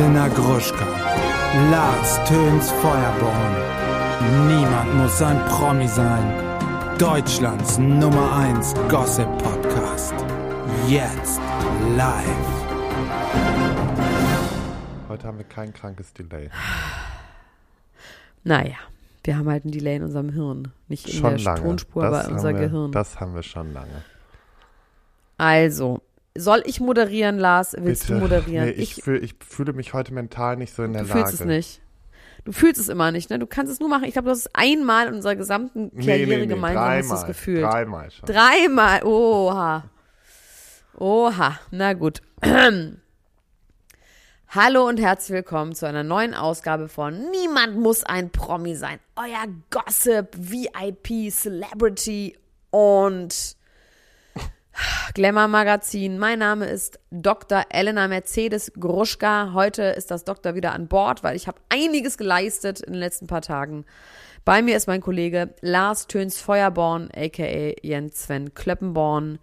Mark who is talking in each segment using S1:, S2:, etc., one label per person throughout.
S1: Elena Gruschka, Lars Töns Feuerborn. Niemand muss ein Promi sein. Deutschlands Nummer 1 Gossip Podcast. Jetzt live.
S2: Heute haben wir kein krankes Delay.
S3: Naja, wir haben halt ein Delay in unserem Hirn. Nicht in
S2: Schon
S3: der
S2: lange.
S3: Tonspur,
S2: Das
S3: aber in unser
S2: wir,
S3: Gehirn.
S2: Das haben wir schon lange.
S3: Also, soll ich moderieren, Lars? Willst
S2: Bitte.
S3: du moderieren?
S2: Nee, ich, fühl, ich fühle mich heute mental nicht so in der
S3: du
S2: Lage.
S3: fühlst es nicht. Du fühlst es immer nicht, ne? Du kannst es nur machen. Ich glaube, du hast es einmal in unserer gesamten Karriere
S2: nee, nee,
S3: gemeinsam hast du es
S2: dreimal.
S3: gefühlt.
S2: Dreimal schon.
S3: Dreimal. Oha. Oha. Na gut. Hallo und herzlich willkommen zu einer neuen Ausgabe von Niemand muss ein Promi sein. Euer Gossip, VIP, Celebrity und Glamour Magazin. Mein Name ist Dr. Elena Mercedes Gruschka. Heute ist das Doktor wieder an Bord, weil ich habe einiges geleistet in den letzten paar Tagen. Bei mir ist mein Kollege Lars Töns Feuerborn, aka Jens Sven Klöppenborn.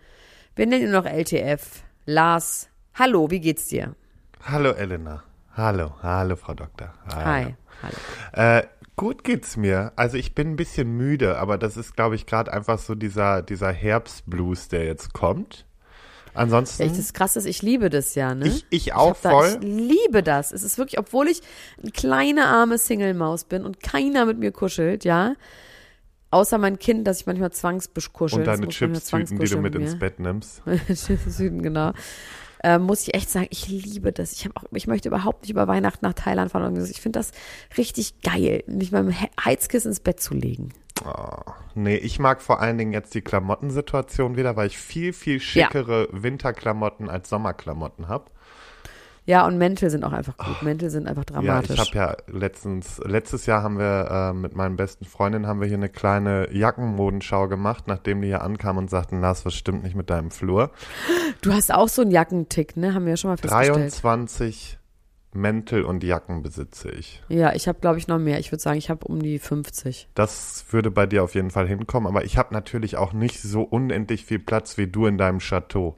S3: Wir nennen ihn noch LTF. Lars, hallo, wie geht's dir?
S2: Hallo Elena. Hallo, hallo Frau Doktor. Hallo.
S3: Hi. Hallo.
S2: Äh, gut geht's mir. Also ich bin ein bisschen müde, aber das ist, glaube ich, gerade einfach so dieser, dieser Herbstblues, der jetzt kommt. Ansonsten.
S3: Echt, das krass ist, ich liebe das ja, ne?
S2: Ich- ich auch
S3: da,
S2: voll.
S3: Ich liebe das. Es ist wirklich, obwohl ich eine kleine arme Single-Maus bin und keiner mit mir kuschelt, ja. Außer mein Kind, das ich manchmal zwangskuschel.
S2: und deine Chips-Tüten, die du mit ins Bett nimmst.
S3: Süden, genau. Ähm, muss ich echt sagen, ich liebe das. Ich, auch, ich möchte überhaupt nicht über Weihnachten nach Thailand fahren. Und Ich finde das richtig geil, mich beim He- Heizkissen ins Bett zu legen.
S2: Oh, nee, ich mag vor allen Dingen jetzt die Klamottensituation wieder, weil ich viel, viel schickere Winterklamotten als Sommerklamotten habe.
S3: Ja, und Mäntel sind auch einfach gut. Mäntel sind einfach
S2: Ja,
S3: dramatisch.
S2: ich habe ja letztens, letztes Jahr haben wir äh, mit meinen besten Freundinnen haben wir hier eine kleine Jackenmodenschau gemacht, nachdem die hier ankamen und sagten, Lars, was stimmt nicht mit deinem Flur?
S3: du hast auch so einen Jackentick, ne? Haben wir ja schon mal festgestellt.
S2: 23 Mäntel und Jacken besitze ich.
S3: Ja, ich habe, glaube ich, noch mehr. Ich würde sagen, ich habe um die 50.
S2: Das würde bei dir auf jeden Fall hinkommen, aber ich habe natürlich auch nicht so unendlich viel Platz wie du in deinem Chateau.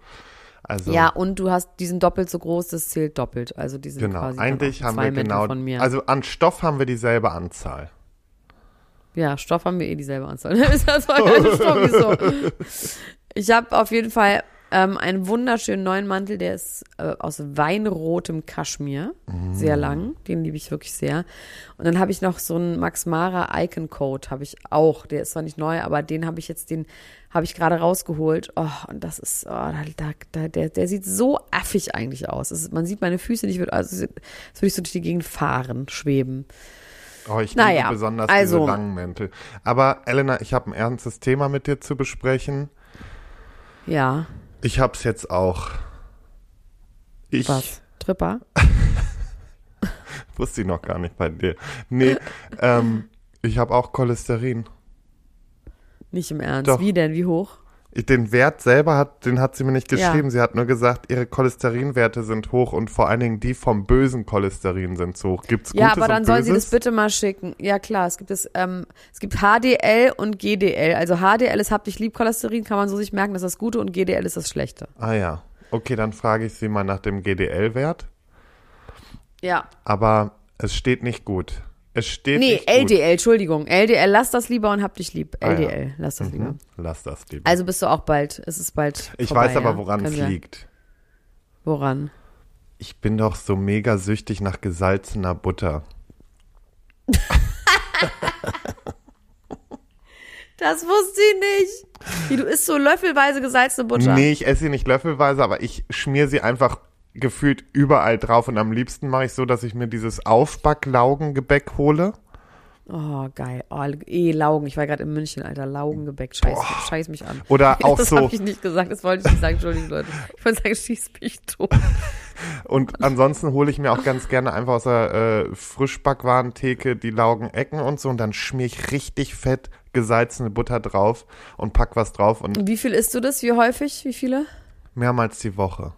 S2: Also
S3: Ja, und du hast diesen doppelt so groß, das zählt doppelt. Also die sind
S2: genau.
S3: quasi
S2: Eigentlich haben
S3: zwei
S2: wir genau,
S3: von mir.
S2: also an Stoff haben wir dieselbe Anzahl.
S3: ja, Stoff haben wir eh dieselbe Anzahl. ist das voll also Stoff so. Ich habe auf jeden Fall ähm, einen wunderschönen neuen Mantel, der ist äh, aus weinrotem Kaschmir, sehr
S2: Mm.
S3: lang, den liebe ich wirklich sehr. Und dann habe ich noch so einen Max Mara Icon Code, habe ich auch. Der ist zwar nicht neu, aber den habe ich jetzt, den habe ich gerade rausgeholt. Oh, und das ist, oh, da, da, der, der sieht so affig eigentlich aus. Es ist, man sieht meine Füße nicht, wird- also als würde ich so durch die Gegend fahren, schweben.
S2: Oh, ich
S3: Naja,
S2: liebe besonders
S3: also-
S2: diese langen Mäntel. Aber Elena, ich habe ein ernstes Thema mit dir zu besprechen.
S3: Ja,
S2: Ich hab's jetzt auch. Ich
S3: was? Tripper?
S2: wusste ich noch gar nicht bei dir. Nee, ähm, ich habe auch Cholesterin.
S3: Nicht im Ernst.
S2: Doch.
S3: Wie denn? Wie hoch?
S2: Ich- Den Wert selber hat, den hat sie mir nicht
S3: Ja.
S2: geschrieben. Sie hat nur gesagt, ihre Cholesterinwerte sind hoch und vor allen Dingen die vom bösen Cholesterin sind so hoch. Gibt's Gutes
S3: Ja, aber dann
S2: und
S3: soll sie das bitte mal schicken. Ja, klar, es gibt es, ähm, es gibt HDL und GDL. Also HDL ist Hab dich lieb Cholesterin, kann man so sich merken, das ist das Gute und GDL ist das Schlechte.
S2: Ah ja. Okay, dann frage ich sie mal nach dem GDL-Wert.
S3: Ja.
S2: Aber es steht nicht gut. Es steht
S3: Nee,
S2: nicht gut.
S3: LDL, Entschuldigung. LDL, lass das lieber und hab dich lieb.
S2: Ah, ja.
S3: LDL, lass das lieber.
S2: Mhm. Lass das lieber.
S3: Also bist du auch bald, es ist bald
S2: ich
S3: vorbei,
S2: weiß aber,
S3: ja?
S2: woran
S3: Können
S2: es liegt.
S3: Woran?
S2: Ich bin doch so mega süchtig nach gesalzener Butter.
S3: Das wusste ich nicht. Wie, du isst so löffelweise gesalzene Butter.
S2: Nee, ich esse sie nicht löffelweise, aber ich schmier sie einfach gefühlt überall drauf und am liebsten mache ich so, dass ich mir dieses Aufbacklaugengebäck hole.
S3: Oh, geil. Oh, eh, Laugen. Ich war gerade in München, Alter. Laugengebäck. Scheiß, scheiß mich an.
S2: Oder auch
S3: das
S2: so
S3: habe ich nicht gesagt. Das wollte ich nicht sagen. Entschuldigung, Leute. Ich wollte sagen, schieß mich tot.
S2: und ansonsten hole ich mir auch ganz gerne einfach aus der äh, Frischbackwarentheke die Laugenecken und so und dann schmier ich richtig fett gesalzene Butter drauf und pack was drauf Und
S3: wie viel isst du das? Wie häufig? Wie viele?
S2: mehrmals die Woche.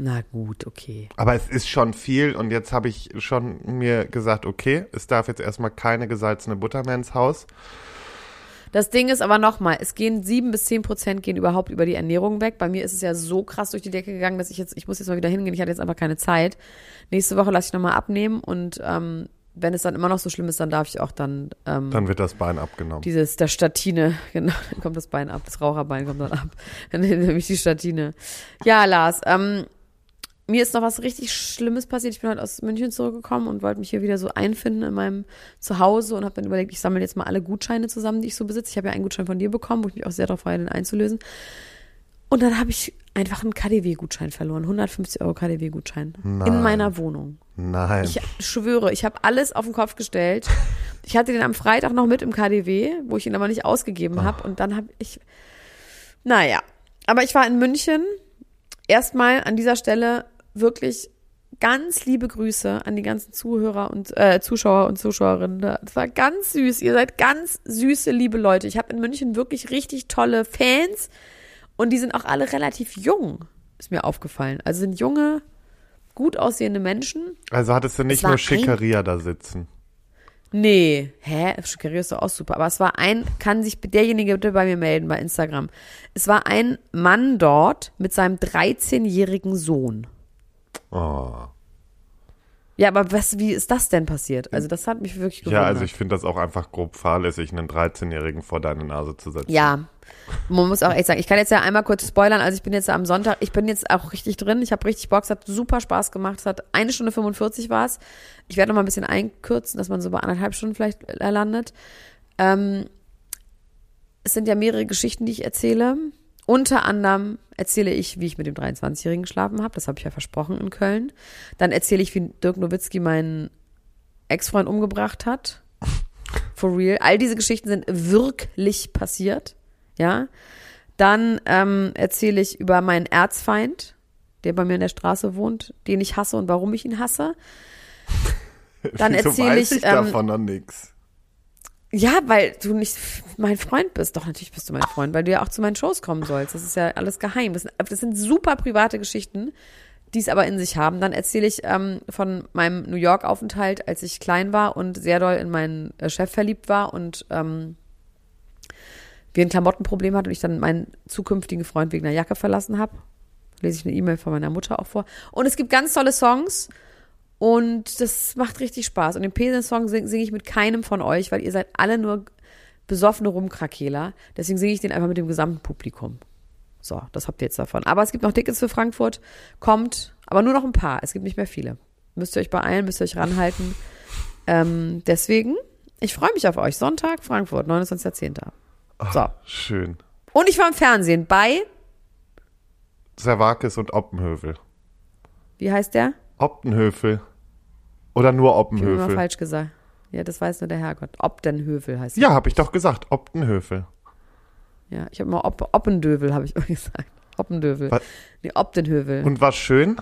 S3: Na gut, okay.
S2: Aber es ist schon viel und jetzt habe ich schon mir gesagt, okay, es darf jetzt erstmal keine gesalzene Butter mehr ins Haus.
S3: Das Ding ist aber nochmal, es gehen sieben bis zehn Prozent gehen überhaupt über die Ernährung weg. Bei mir ist es ja so krass durch die Decke gegangen, dass ich jetzt, ich muss jetzt mal wieder hingehen, ich hatte jetzt einfach keine Zeit. Nächste Woche lasse ich nochmal abnehmen und ähm, wenn es dann immer noch so schlimm ist, dann darf ich auch dann, ähm,
S2: Dann wird das Bein abgenommen.
S3: dieses, der Statine, genau, dann kommt das Bein ab, das Raucherbein kommt dann ab. Dann nehme ich die Statine. Ja, Lars, ähm, mir ist noch was richtig Schlimmes passiert. Ich bin heute aus München zurückgekommen und wollte mich hier wieder so einfinden in meinem Zuhause und habe dann überlegt, ich sammle jetzt mal alle Gutscheine zusammen, die ich so besitze. Ich habe ja einen Gutschein von dir bekommen, wo ich mich auch sehr darauf freue, den einzulösen. Und dann habe ich einfach einen KDW-Gutschein verloren. 150 Euro KDW-Gutschein. In meiner Wohnung.
S2: Nein.
S3: Ich schwöre, ich habe alles auf den Kopf gestellt. Ich hatte den am Freitag noch mit im KDW, wo ich ihn aber nicht ausgegeben habe. Und dann habe ich, naja, aber ich war in München. Erstmal an dieser Stelle wirklich ganz liebe Grüße an die ganzen Zuhörer und äh, Zuschauer und Zuschauerinnen. Das war ganz süß. Ihr seid ganz süße, liebe Leute. Ich habe in München wirklich richtig tolle Fans und die sind auch alle relativ jung, ist mir aufgefallen. Also sind junge, gut aussehende Menschen.
S2: Also hattest du nicht
S3: Es
S2: nur
S3: ein-
S2: Schickeria da sitzen.
S3: Nee, hä? Schickeria ist doch auch super. Aber es war ein, kann sich derjenige bitte bei mir melden bei Instagram. Es war ein Mann dort mit seinem 13-jährigen Sohn.
S2: Oh.
S3: Ja, aber was, wie ist das denn passiert? Also das hat mich wirklich gewundert.
S2: Ja, also ich finde das auch einfach grob fahrlässig, einen 13-Jährigen vor deine Nase zu setzen.
S3: Ja, man muss auch echt sagen, ich kann jetzt ja einmal kurz spoilern, also ich bin jetzt am Sonntag, ich bin jetzt auch richtig drin, ich habe richtig Bock, es hat super Spaß gemacht, es hat eine Stunde 45 war es. Ich werde noch mal ein bisschen einkürzen, dass man so bei anderthalb Stunden vielleicht äh, landet. Ähm, es sind ja mehrere Geschichten, die ich erzähle. Unter anderem erzähle ich, wie ich mit dem 23-Jährigen geschlafen habe, das habe ich ja versprochen in Köln. Dann erzähle ich, wie Dirk Nowitzki meinen Ex-Freund umgebracht hat. For real. All diese Geschichten sind wirklich passiert. Ja. Dann ähm, erzähle ich über meinen Erzfeind, der bei mir in der Straße wohnt, den ich hasse und warum ich ihn hasse. Dann erzähle ich,
S2: ich
S3: ähm,
S2: davon noch nix.
S3: Ja, weil du nicht mein Freund bist. Doch, natürlich bist du mein Freund, weil du ja auch zu meinen Shows kommen sollst. Das ist ja alles geheim. Das sind, das sind super private Geschichten, die es aber in sich haben. Dann erzähle ich ähm, von meinem New York-Aufenthalt, als ich klein war und sehr doll in meinen äh, Chef verliebt war und ähm, wir ein Klamottenproblem hatten und ich dann meinen zukünftigen Freund wegen einer Jacke verlassen habe. Lese ich eine E-Mail von meiner Mutter auch vor. Und es gibt ganz tolle Songs. Und das macht richtig Spaß. Und den Pesen-Song singe sing ich mit keinem von euch, weil ihr seid alle nur besoffene Rumkrakeler. Deswegen singe ich den einfach mit dem gesamten Publikum. So, das habt ihr jetzt davon. Aber es gibt noch Tickets für Frankfurt. Kommt, aber nur noch ein paar. Es gibt nicht mehr viele. Müsst ihr euch beeilen, müsst ihr euch ranhalten. Ähm, deswegen, ich freue mich auf euch. Sonntag, Frankfurt, 29.10. So.
S2: Schön.
S3: Und ich war im Fernsehen bei,
S2: Servakis und Oppenhövel.
S3: wie heißt der?
S2: Optenhövel. Oder nur
S3: Ich habe immer falsch gesagt. Ja, das weiß nur der Herrgott. Obdenhövel heißt
S2: Ja, habe ich doch gesagt. Optenhövel.
S3: Ja, ich habe mal Op Oppendövel, habe ich immer gesagt. Oppendövel.
S2: Was?
S3: Nee, Obdenhövel.
S2: Und war schön?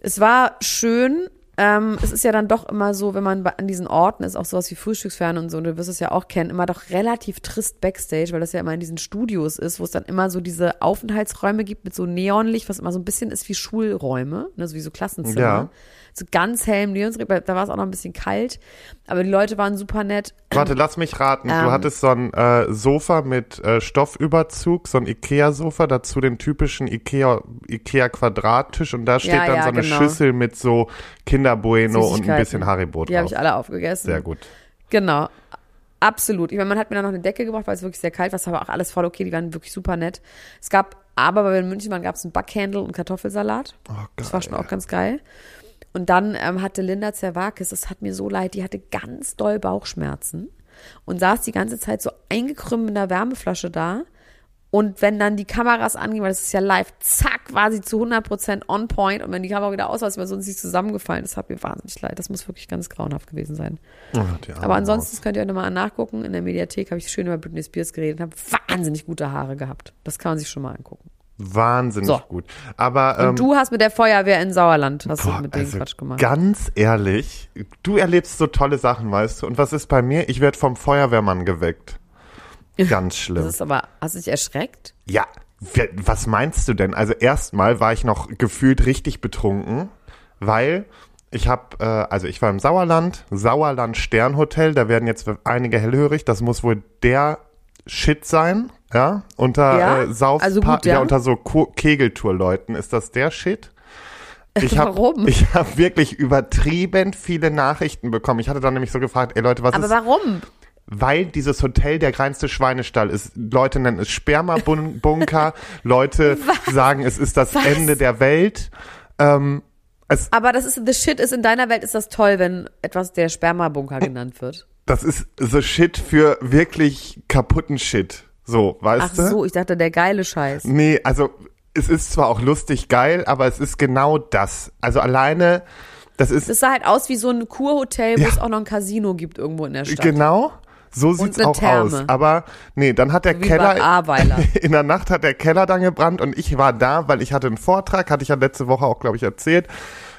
S3: es war schön. Ähm, es ist ja dann doch immer so, wenn man an diesen Orten ist, auch sowas wie Frühstücksfern und so, und du wirst es ja auch kennen, immer doch relativ trist Backstage, weil das ja immer in diesen Studios ist, wo es dann immer so diese Aufenthaltsräume gibt mit so Neonlicht, was immer so ein bisschen ist wie Schulräume, ne, so wie so Klassenzimmer.
S2: Ja.
S3: So ganz hellem Neon, da war es auch noch ein bisschen kalt, aber die Leute waren super nett.
S2: Warte, lass mich raten.
S3: Ähm.
S2: du hattest so ein äh, Sofa mit äh, Stoffüberzug, so ein Ikea-Sofa, dazu den typischen Ikea, Ikea-Quadrattisch und da steht
S3: Ja,
S2: dann
S3: ja,
S2: so eine
S3: genau.
S2: Schüssel mit so Kinder Bueno und ein bisschen Haribo
S3: Die habe
S2: drauf.
S3: ich alle aufgegessen.
S2: Sehr gut.
S3: Genau. Absolut. Ich meine, man hat mir dann noch eine Decke gebracht, weil es wirklich sehr kalt war. Das war aber auch alles voll okay. Die waren wirklich super nett. Es gab, aber weil wir in München waren, gab es einen Backhandel und Kartoffelsalat.
S2: Oh, geil.
S3: Das war schon auch ganz geil. Und dann ähm, hatte Linda Zerwakis, es hat mir so leid, die hatte ganz doll Bauchschmerzen und saß die ganze Zeit so eingekrümmt in der Wärmeflasche da. Und wenn dann die Kameras angingen, weil das ist ja live, zack, war sie zu 100% on point. Und wenn die Kamera wieder aus war, ist mir sonst nicht zusammengefallen. Das hat mir wahnsinnig leid. Das muss wirklich ganz grauenhaft gewesen sein.
S2: Oh, die arme
S3: Aber ansonsten könnt ihr nochmal nachgucken. In der Mediathek habe ich schön über Britney Spears geredet und habe wahnsinnig gute Haare gehabt. Das kann man sich schon mal angucken.
S2: Wahnsinnig
S3: So.
S2: gut. Aber
S3: Und
S2: ähm,
S3: du hast mit der Feuerwehr in Sauerland, hast
S2: boah,
S3: du mit denen
S2: also
S3: Quatsch gemacht.
S2: ganz ehrlich, du erlebst so tolle Sachen, weißt du. Und was ist bei mir? Ich werde vom Feuerwehrmann geweckt. Ganz schlimm.
S3: Das ist aber, hast du dich erschreckt?
S2: Ja, was meinst du denn? Also erstmal war ich noch gefühlt richtig betrunken, weil Ich habe, äh, also ich war im Sauerland, Sauerland Sternhotel, da werden jetzt einige hellhörig, das muss wohl der Shit sein, ja, unter
S3: Ja?
S2: äh, Sauf
S3: Also gut,
S2: ja.
S3: ja?
S2: unter so Kegeltour-Leuten ist das der Shit? Ich hab,
S3: Warum?
S2: Ich habe wirklich übertrieben viele Nachrichten bekommen. Ich hatte dann nämlich so gefragt, ey Leute, was
S3: Aber
S2: ist
S3: warum?
S2: weil dieses Hotel der reinste Schweinestall ist. Leute nennen es Sperma-Bunker, Leute sagen, es ist das
S3: Was?
S2: Ende der Welt. Ähm,
S3: Aber das ist, the shit ist in deiner Welt ist das toll, wenn etwas der Spermabunker genannt wird.
S2: das ist the shit für wirklich kaputten Shit. So, weißt
S3: Ach
S2: du?
S3: so, ich dachte, der geile Scheiß.
S2: Nee, also es ist zwar auch lustig geil, aber es ist genau das. Also alleine, das ist
S3: Das sah halt aus wie so ein Kurhotel, wo
S2: Ja.
S3: es auch noch ein Casino gibt irgendwo in der Stadt.
S2: genau. So sieht's auch
S3: Therme.
S2: aus. Aber nee, dann hat der
S3: Wie
S2: Keller in der Nacht hat der Keller dann gebrannt und ich war da, weil ich hatte einen Vortrag, hatte ich ja letzte Woche auch, glaube ich, erzählt.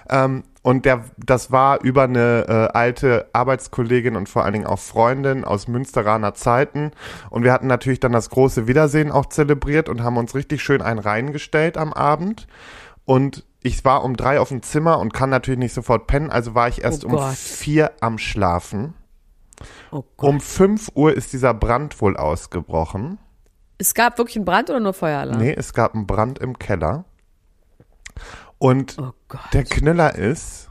S2: Ähm, und der, das war über eine äh, alte Arbeitskollegin und vor allen Dingen auch Freundin aus Münsteraner Zeiten. Und wir hatten natürlich dann das große Wiedersehen auch zelebriert und haben uns richtig schön einen reingestellt am Abend. Und ich war um drei auf dem Zimmer und kann natürlich nicht sofort pennen, also war ich erst
S3: Oh
S2: um
S3: Gott.
S2: vier am Schlafen.
S3: Oh.
S2: Um fünf Uhr ist dieser Brand wohl ausgebrochen.
S3: Es gab wirklich einen Brand oder nur Feueralarm?
S2: Nee, es gab einen Brand im Keller. Und
S3: Oh
S2: der Knüller ist,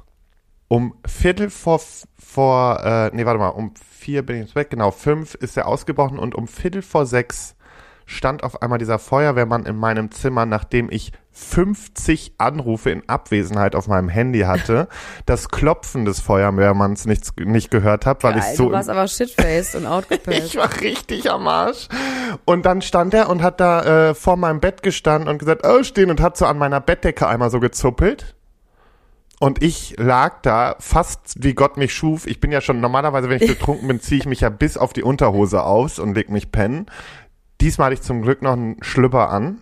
S2: um Viertel vor, vor äh, nee, warte mal, um vier bin ich ins Bett, genau, fünf ist er ausgebrochen und um Viertel vor sechs stand auf einmal dieser Feuerwehrmann in meinem Zimmer, nachdem ich 50 Anrufe in Abwesenheit auf meinem Handy hatte, das Klopfen des Feuerwehrmanns nicht, nicht gehört habe, weil
S3: Geil,
S2: ich so
S3: du warst aber shitfaced und
S2: ich
S3: outgepaced.
S2: war richtig am Arsch. Und dann stand er und hat da äh, vor meinem Bett gestanden und gesagt, oh, stehen und hat so an meiner Bettdecke einmal so gezuppelt. Und ich lag da fast wie Gott mich schuf. Ich bin ja schon, normalerweise, wenn ich betrunken bin, ziehe ich mich ja bis auf die Unterhose aus und leg mich pennen. Diesmal hatte ich zum Glück noch einen Schlüpper an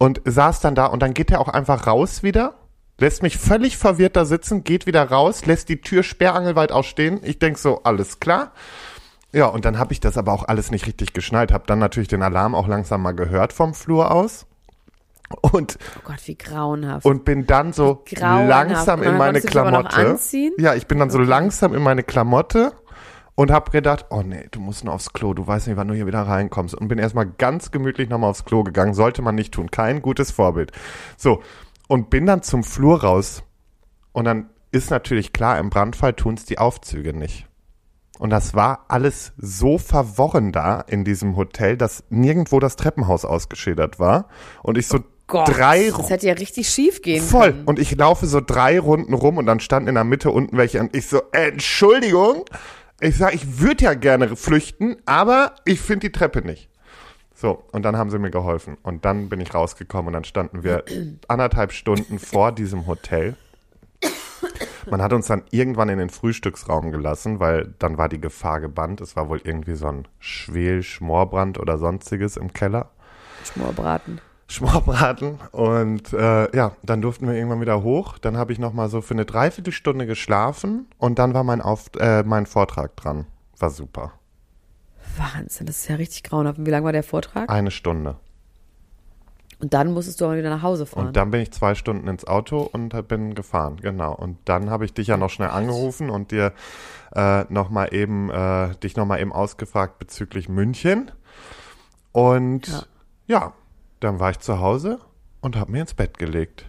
S2: und saß dann da und dann geht er auch einfach raus wieder, lässt mich völlig verwirrt da sitzen, geht wieder raus, lässt die Tür sperrangelweit ausstehen. Ich denk so, alles klar. Ja, und dann habe ich das aber auch alles nicht richtig geschnallt, habe dann natürlich den Alarm auch langsam mal gehört vom Flur aus und
S3: Oh Gott, wie grauenhaft.
S2: und bin dann so langsam in meine Klamotte. Ja, ich bin dann so langsam in meine Klamotte und habe gedacht, oh nee, du musst nur aufs Klo, du weißt nicht, wann du hier wieder reinkommst und bin erstmal ganz gemütlich nochmal aufs Klo gegangen, sollte man nicht tun, kein gutes Vorbild. So, und bin dann zum Flur raus und dann ist natürlich klar, im Brandfall tun's die Aufzüge nicht. Und das war alles so verworren da in diesem Hotel, dass nirgendwo das Treppenhaus ausgeschildert war. Und ich so
S3: Gott,
S2: drei
S3: das hätte ja richtig schief gehen
S2: Voll.
S3: können.
S2: Und ich laufe so drei Runden rum und dann standen in der Mitte unten welche und ich so, Entschuldigung. Ich sag, ich würde ja gerne flüchten, aber ich finde die Treppe nicht. So, und dann haben sie mir geholfen. Und dann bin ich rausgekommen und dann standen wir anderthalb Stunden vor diesem Hotel. Man hat uns dann irgendwann in den Frühstücksraum gelassen, weil dann war die Gefahr gebannt. Es war wohl irgendwie so ein Schwel, Schmorbrand oder sonstiges im Keller.
S3: Schmorbraten.
S2: Schmorbraten und äh, ja, dann durften wir irgendwann wieder hoch. Dann habe ich noch mal so für eine Dreiviertelstunde geschlafen und dann war mein, Auf äh, mein Vortrag dran. War super.
S3: Wahnsinn, das ist ja richtig grauenhaft. Und wie lang war der Vortrag?
S2: Eine Stunde.
S3: Und dann musstest du aber wieder nach Hause fahren.
S2: Und dann bin ich zwei Stunden ins Auto und bin gefahren, genau. Und dann habe ich dich ja noch schnell angerufen und dir äh, noch mal eben äh, dich noch mal eben ausgefragt bezüglich München. Und
S3: Ja.
S2: ja, dann war ich zu Hause und habe mir ins Bett gelegt.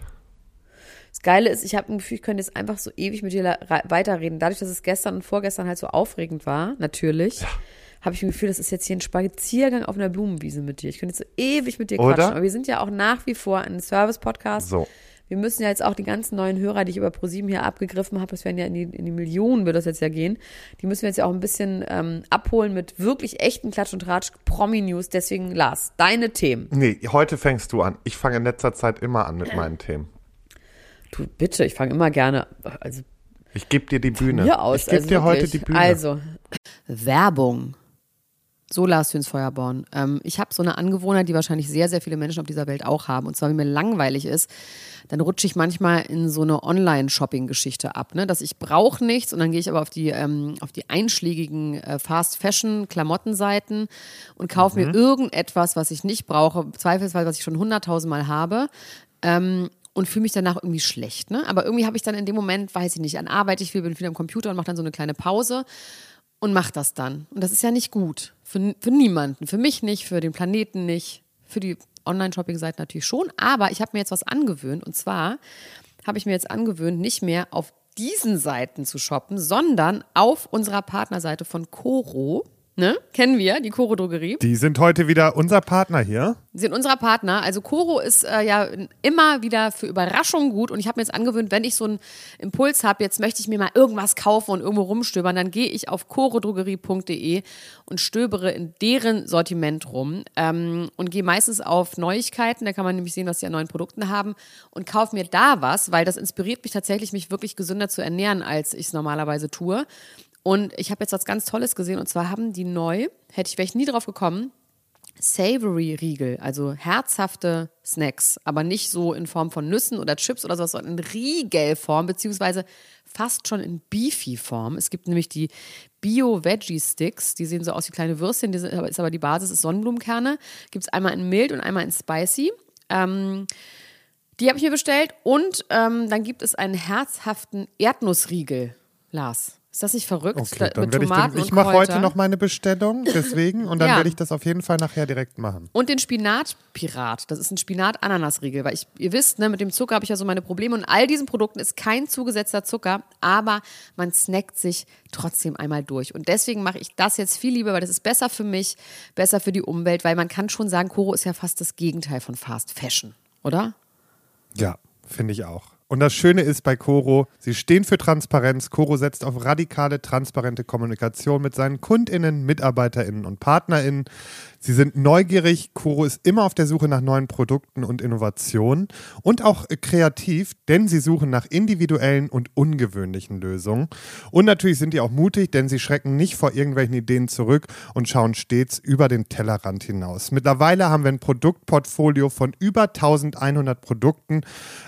S3: Das Geile ist, ich habe ein Gefühl, ich könnte jetzt einfach so ewig mit dir weiterreden. Dadurch, dass es gestern und vorgestern halt so aufregend war, natürlich, habe ich ein Gefühl, das ist jetzt hier ein Spaziergang auf einer Blumenwiese mit dir. Ich könnte jetzt so ewig mit dir
S2: Oder?
S3: quatschen. Aber wir sind ja auch nach wie vor ein Service-Podcast.
S2: So.
S3: Wir müssen ja jetzt auch die ganzen neuen Hörer, die ich über ProSieben hier abgegriffen habe, das werden ja in die, in die Millionen, wird das jetzt ja gehen, die müssen wir jetzt ja auch ein bisschen ähm, abholen mit wirklich echten Klatsch und Tratsch Promi-News. Deswegen, Lars, deine Themen.
S2: Nee, heute fängst du an. Ich fange in letzter Zeit immer an mit meinen Themen.
S3: Du, bitte, ich fange immer gerne, also
S2: Ich gebe dir die Bühne.
S3: Aus.
S2: ich gebe
S3: also
S2: dir heute
S3: wirklich.
S2: die Bühne.
S3: Also, Werbung. So Lars Hüns Feuerborn. Ähm, ich habe so eine Angewohnheit, die wahrscheinlich sehr, sehr viele Menschen auf dieser Welt auch haben. Und zwar, wenn mir langweilig ist, dann rutsche ich manchmal in so eine Online-Shopping-Geschichte ab. Ne? Dass ich brauche nichts und dann gehe ich aber auf die, ähm, auf die einschlägigen äh, Fast-Fashion-Klamottenseiten und kaufe
S2: Mhm.
S3: mir irgendetwas, was ich nicht brauche, zweifelsfall, was ich schon hunderttausendmal habe. Ähm, und fühle mich danach irgendwie schlecht. Ne? Aber irgendwie habe ich dann in dem Moment, weiß ich nicht, an Arbeit, ich bin viel am Computer und mache dann so eine kleine Pause und mache das dann. Und das ist ja nicht gut. Für, für niemanden. Für mich nicht, für den Planeten nicht, für die Online-Shopping-Seite natürlich schon. Aber ich habe mir jetzt was angewöhnt. Und zwar habe ich mir jetzt angewöhnt, nicht mehr auf diesen Seiten zu shoppen, sondern auf unserer Partnerseite von Coro. Ne? Kennen wir, die Coro Drogerie.
S2: Die sind heute wieder unser Partner hier.
S3: Sie sind unser Partner. Also Coro ist äh, ja immer wieder für Überraschungen gut und ich habe mir jetzt angewöhnt, wenn ich so einen Impuls habe, jetzt möchte ich mir mal irgendwas kaufen und irgendwo rumstöbern, dann gehe ich auf corodrogerie.de und stöbere in deren Sortiment rum ähm, und gehe meistens auf Neuigkeiten, da kann man nämlich sehen, was die an neuen Produkten haben und kaufe mir da was, weil das inspiriert mich tatsächlich, mich wirklich gesünder zu ernähren, als ich es normalerweise tue. Und ich habe jetzt was ganz Tolles gesehen und zwar haben die neu, hätte ich vielleicht nie drauf gekommen, Savory Riegel, also herzhafte Snacks, aber nicht so in Form von Nüssen oder Chips oder sowas, sondern in Riegelform, beziehungsweise fast schon in Beefy-Form. Es gibt nämlich die Bio-Veggie-Sticks, die sehen so aus wie kleine Würstchen, die sind, ist aber die Basis ist Sonnenblumenkerne. Gibt es einmal in mild und einmal in spicy. Ähm, die habe ich mir bestellt und ähm, dann gibt es einen herzhaften Erdnussriegel, Lars. Ist das nicht verrückt?
S2: Okay,
S3: Da-
S2: dann werde ich, den, ich mache heute noch meine Bestellung, deswegen, und dann
S3: Ja.
S2: werde ich das auf jeden Fall nachher direkt machen.
S3: Und den Spinatpirat. Das ist ein Spinat-Ananas-Riegel. Weil ich, ihr wisst, ne, mit dem Zucker habe ich ja so meine Probleme. Und all diesen Produkten ist kein zugesetzter Zucker, aber man snackt sich trotzdem einmal durch. Und deswegen mache ich das jetzt viel lieber, weil das ist besser für mich, besser für die Umwelt, weil man kann schon sagen, Koro ist ja fast das Gegenteil von Fast Fashion, oder?
S2: Ja, finde ich auch. Und das Schöne ist bei Coro, sie stehen für Transparenz. Coro setzt auf radikale, transparente Kommunikation mit seinen KundInnen, MitarbeiterInnen und PartnerInnen. Sie sind neugierig. Coro ist immer auf der Suche nach neuen Produkten und Innovationen und auch äh, kreativ, denn sie suchen nach individuellen und ungewöhnlichen Lösungen. Und natürlich sind die auch mutig, denn sie schrecken nicht vor irgendwelchen Ideen zurück und schauen stets über den Tellerrand hinaus. Mittlerweile haben wir ein Produktportfolio von über 1100 Produkten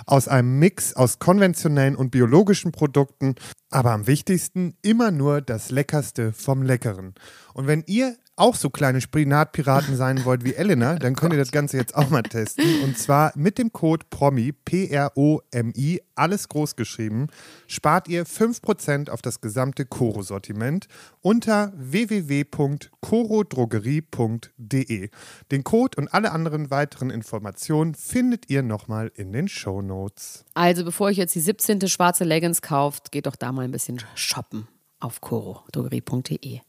S2: aus einem Mix aus konventionellen und biologischen Produkten, aber am wichtigsten immer nur das Leckerste vom Leckeren. Und wenn ihr auch so kleine Spinatpiraten sein wollt wie Elena, dann könnt ihr das Ganze jetzt auch mal testen. Und zwar mit dem Code PROMI, P-R-O-M-I, alles groß geschrieben, spart ihr 5% auf das gesamte Koro-Sortiment unter www.korodrogerie.de. Den Code und alle anderen weiteren Informationen findet ihr nochmal in den Shownotes.
S3: Also bevor ich jetzt die 17. schwarze Leggings kauft, geht doch da mal ein bisschen shoppen auf corodrogerie.de.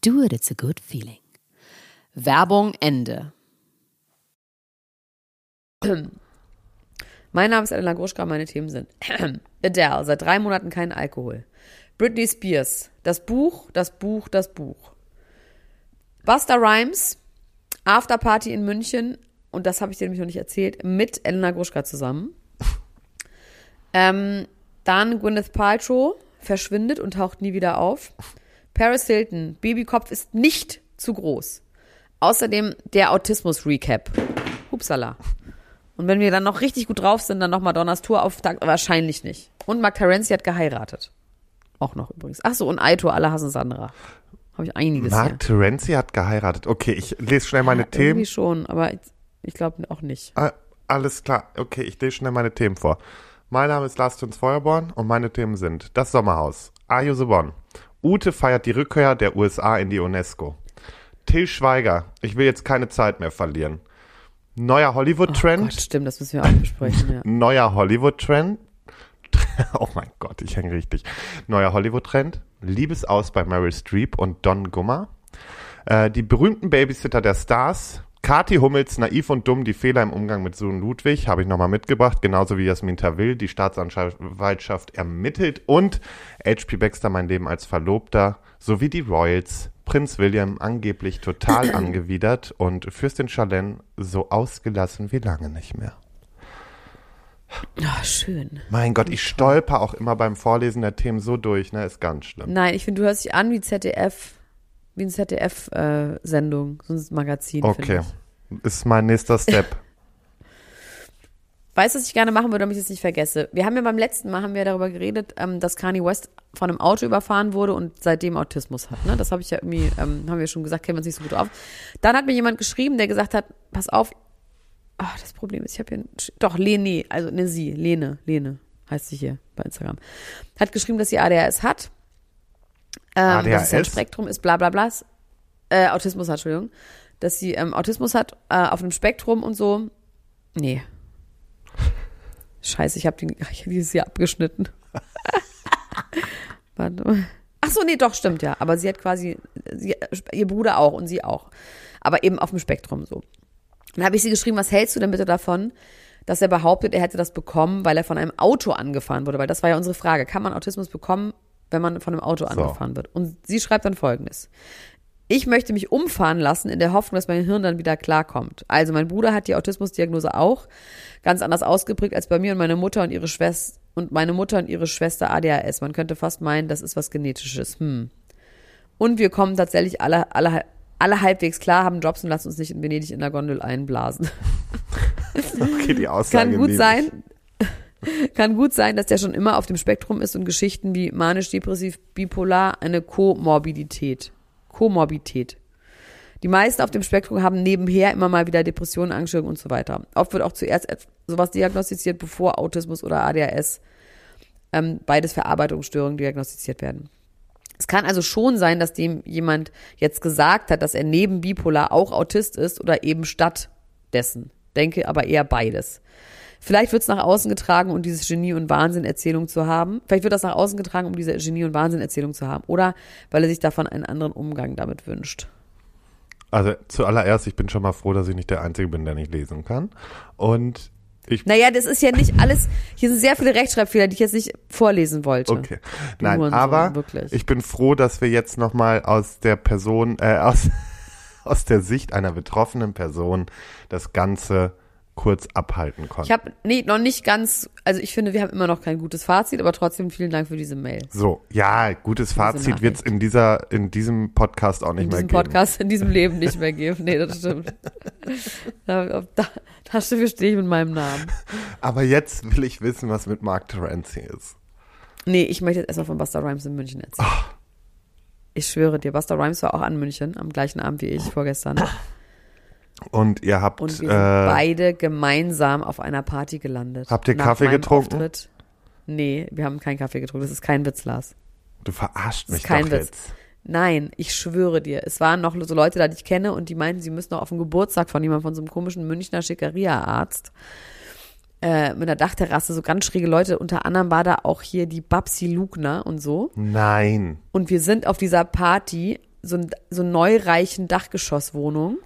S3: Do it, it's a good feeling. Werbung Ende. Mein Name ist Elena Gruschka, meine Themen sind Adele, seit drei Monaten kein Alkohol. Britney Spears, das Buch, das Buch, das Buch. Buster Rhymes, Afterparty in München, und das habe ich dir nämlich noch nicht erzählt, mit Elena Gruschka zusammen. Ähm, dann Gwyneth Paltrow verschwindet und taucht nie wieder auf. Paris Hilton, Babykopf ist nicht zu groß. Außerdem der Autismus-Recap. Hupsala. Und wenn wir dann noch richtig gut drauf sind, dann nochmal Donners Tour auftakt, wahrscheinlich nicht. Und Mark Terenzi hat geheiratet. Auch noch übrigens. Ach so, und Aito, alle hassen Sandra. Habe ich einiges hier.
S2: Mark Terenzi hat geheiratet. Okay, ich lese schnell meine
S3: Ja,
S2: Themen.
S3: Irgendwie schon, aber ich, ich glaube auch nicht.
S2: Ah, alles klar. Okay, ich lese schnell meine Themen vor. Mein Name ist Lars Tuns Feuerborn und meine Themen sind Das Sommerhaus, Are You the One? Ute feiert die Rückkehr der USA in die UNESCO. Till Schweiger, ich will jetzt keine Zeit mehr verlieren. Neuer
S3: Oh
S2: Hollywood-Trend.
S3: Gott, stimmt, das müssen wir auch besprechen, ja.
S2: Neuer Hollywood-Trend. Oh mein Gott, ich hänge richtig. Neuer Hollywood-Trend. Liebesaus bei Meryl Streep und Don Gummer. Äh, die berühmten Babysitter der Stars. Kathi Hummels, naiv und dumm, die Fehler im Umgang mit Sohn Ludwig, habe ich nochmal mitgebracht, genauso wie Jasmin Tawil, die Staatsanwaltschaft ermittelt und H.P. Baxter, mein Leben als Verlobter, sowie die Royals, Prinz William angeblich total angewidert und Fürstin Charlene so ausgelassen wie lange nicht mehr.
S3: Ah, schön.
S2: Mein Gott, ich stolper auch immer beim Vorlesen der Themen so durch, ne? Ist ganz schlimm.
S3: Nein, ich finde, du hörst dich an wie ZDF, wie eine ZDF-Sendung, so ein Magazin.
S2: Okay. Ist mein nächster Step.
S3: Weißt du, was ich gerne machen würde, damit ich es nicht vergesse? Wir haben ja beim letzten Mal haben wir darüber geredet, ähm, dass Kanye West von einem Auto überfahren wurde und seitdem Autismus hat. Ne? Das habe ich ja irgendwie, ähm, haben wir schon gesagt, kennen wir uns nicht so gut auf. Dann hat mir jemand geschrieben, der gesagt hat, pass auf, ach, das Problem ist, ich habe hier, ein, doch, Lene, also ne, sie, Lene, Lene heißt sie hier bei Instagram, hat geschrieben, dass sie ADHS hat. Ähm, Dass es ein
S2: ADHS?
S3: Spektrum ist, bla bla bla. Äh, Autismus hat, Entschuldigung. Dass sie ähm, Autismus hat, äh, auf einem Spektrum und so. Nee. Scheiße, ich habe hab dieses Jahr abgeschnitten. Warte. Ach so, nee, doch, stimmt ja. Aber sie hat quasi, sie, ihr Bruder auch und sie auch. Aber eben auf dem Spektrum so. Dann habe ich sie geschrieben, was hältst du denn bitte davon, dass er behauptet, er hätte das bekommen, weil er von einem Auto angefahren wurde? Weil das war ja unsere Frage. Kann man Autismus bekommen, wenn man von einem Auto angefahren wird? Und sie schreibt dann folgendes. Ich möchte mich umfahren lassen in der Hoffnung, dass mein Hirn dann wieder klarkommt. Also mein Bruder hat die Autismusdiagnose auch ganz anders ausgeprägt als bei mir und meine Mutter und ihre Schwester und meine Mutter und ihre Schwester ADHS. Man könnte fast meinen, das ist was Genetisches. Hm. Und wir kommen tatsächlich alle, alle, alle halbwegs klar, haben Jobs und lassen uns nicht in Venedig in der Gondel einblasen.
S2: Okay, die Aussage
S3: Kann gut sein. Kann gut sein, dass der schon immer auf dem Spektrum ist und Geschichten wie manisch-depressiv, bipolar eine Komorbidität. Komorbidität. Die meisten auf dem Spektrum haben nebenher immer mal wieder Depressionen, Angststörungen und so weiter. Oft wird auch zuerst sowas diagnostiziert, bevor Autismus oder ADHS, ähm, beides Verarbeitungsstörungen diagnostiziert werden. Es kann also schon sein, dass dem jemand jetzt gesagt hat, dass er neben bipolar auch Autist ist oder eben statt dessen. Denke aber eher beides. Vielleicht wird es nach außen getragen, um diese Genie- und Wahnsinn-Erzählung zu haben. Vielleicht wird das nach außen getragen, um diese Genie- und Wahnsinn-Erzählung zu haben. Oder weil er sich davon einen anderen Umgang damit wünscht.
S2: Also zuallererst, ich bin schon mal froh, dass ich nicht der Einzige bin, der nicht lesen kann. Und ich
S3: Naja, das ist ja nicht alles. Hier sind sehr viele Rechtschreibfehler, die ich jetzt nicht vorlesen wollte.
S2: Okay.
S3: Du
S2: Nein, aber
S3: wirklich.
S2: ich bin froh, dass wir jetzt nochmal aus der Person, äh, aus, aus der Sicht einer betroffenen Person das Ganze kurz abhalten konnten.
S3: Ich habe nee, noch nicht ganz, also ich finde, wir haben immer noch kein gutes Fazit, aber trotzdem vielen Dank für diese Mail.
S2: so, ja, gutes Fazit
S3: Nachricht.
S2: wird's in dieser, in diesem Podcast auch nicht
S3: In
S2: mehr
S3: diesem
S2: geben.
S3: Podcast, in diesem Leben nicht mehr geben. Nee, das stimmt. da, da, dafür stehe ich mit meinem Namen.
S2: Aber jetzt will ich wissen, was mit Mark Terenzi ist.
S3: Nee, ich möchte jetzt erstmal von Buster Rhymes in München erzählen. Ich schwöre dir, Buster Rhymes war auch an München am gleichen Abend wie ich vorgestern.
S2: Und ihr habt,
S3: Und wir sind
S2: äh,
S3: beide gemeinsam auf einer Party gelandet.
S2: Habt ihr
S3: Nach
S2: Kaffee getrunken?
S3: Auftritt. Nee, wir haben keinen Kaffee getrunken. Das ist kein Witz, Lars.
S2: du verarscht
S3: Das
S2: mich
S3: ist kein
S2: doch
S3: Witz.
S2: jetzt.
S3: Nein, ich schwöre dir. Es waren noch so Leute da, die ich kenne und die meinten, sie müssen noch auf den Geburtstag von jemandem, von so einem komischen Münchner Schickeria-Arzt äh, mit einer Dachterrasse, so ganz schräge Leute. Unter anderem war da auch hier die Babsi Lugner und so.
S2: Nein.
S3: Und wir sind auf dieser Party, so, ein, so neureichen Dachgeschosswohnung.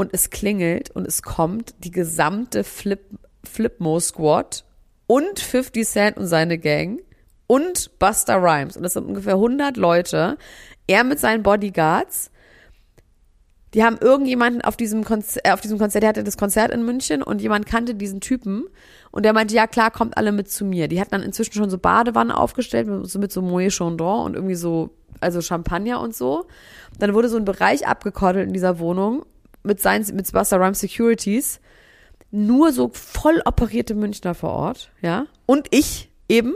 S3: Und es klingelt und es kommt die gesamte Flip, Flipmo Squad und 50 Cent und seine Gang und Buster Rhymes. Und das sind ungefähr 100 Leute. Er mit seinen Bodyguards. Die haben irgendjemanden auf diesem, Konzert, äh, auf diesem Konzert, der hatte das Konzert in München und jemand kannte diesen Typen und der meinte, ja klar, kommt alle mit zu mir. Die hatten dann inzwischen schon so Badewannen aufgestellt, mit so, mit so Moët Chandon und irgendwie so, also Champagner und so. Dann wurde so ein Bereich abgekoddelt in dieser Wohnung mit seinen, mit Buster Rhymes Securities. Nur so voll operierte Münchner vor Ort, ja. Und ich eben.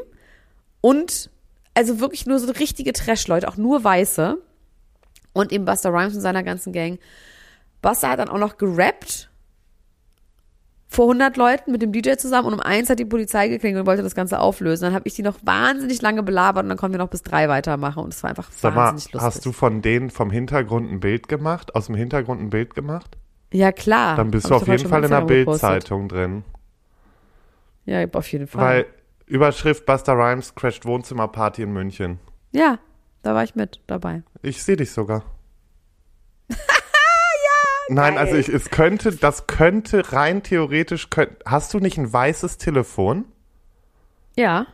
S3: Und also wirklich nur so richtige Trash-Leute, auch nur Weiße. Und eben Buster Rhymes und seiner ganzen Gang. Buster hat dann auch noch gerappt vor 100 Leuten mit dem DJ zusammen und um eins hat die Polizei geklingelt und wollte das Ganze auflösen. Dann habe ich die noch wahnsinnig lange belabert und dann konnten wir noch bis drei weitermachen und es war einfach
S2: Sag mal,
S3: wahnsinnig lustig.
S2: hast du von denen vom Hintergrund ein Bild gemacht? Aus dem Hintergrund ein Bild gemacht?
S3: ja, klar.
S2: Dann bist
S3: Hab
S2: du auf jeden Fall in der. Bildzeitung drin.
S3: Ja, auf jeden Fall.
S2: Weil Überschrift Buster Rhymes crasht Wohnzimmerparty in München.
S3: ja, da war ich mit dabei.
S2: Ich sehe dich sogar. Nein, also ich, es könnte, das könnte rein theoretisch, könnt, hast du nicht ein weißes Telefon?
S3: Ja,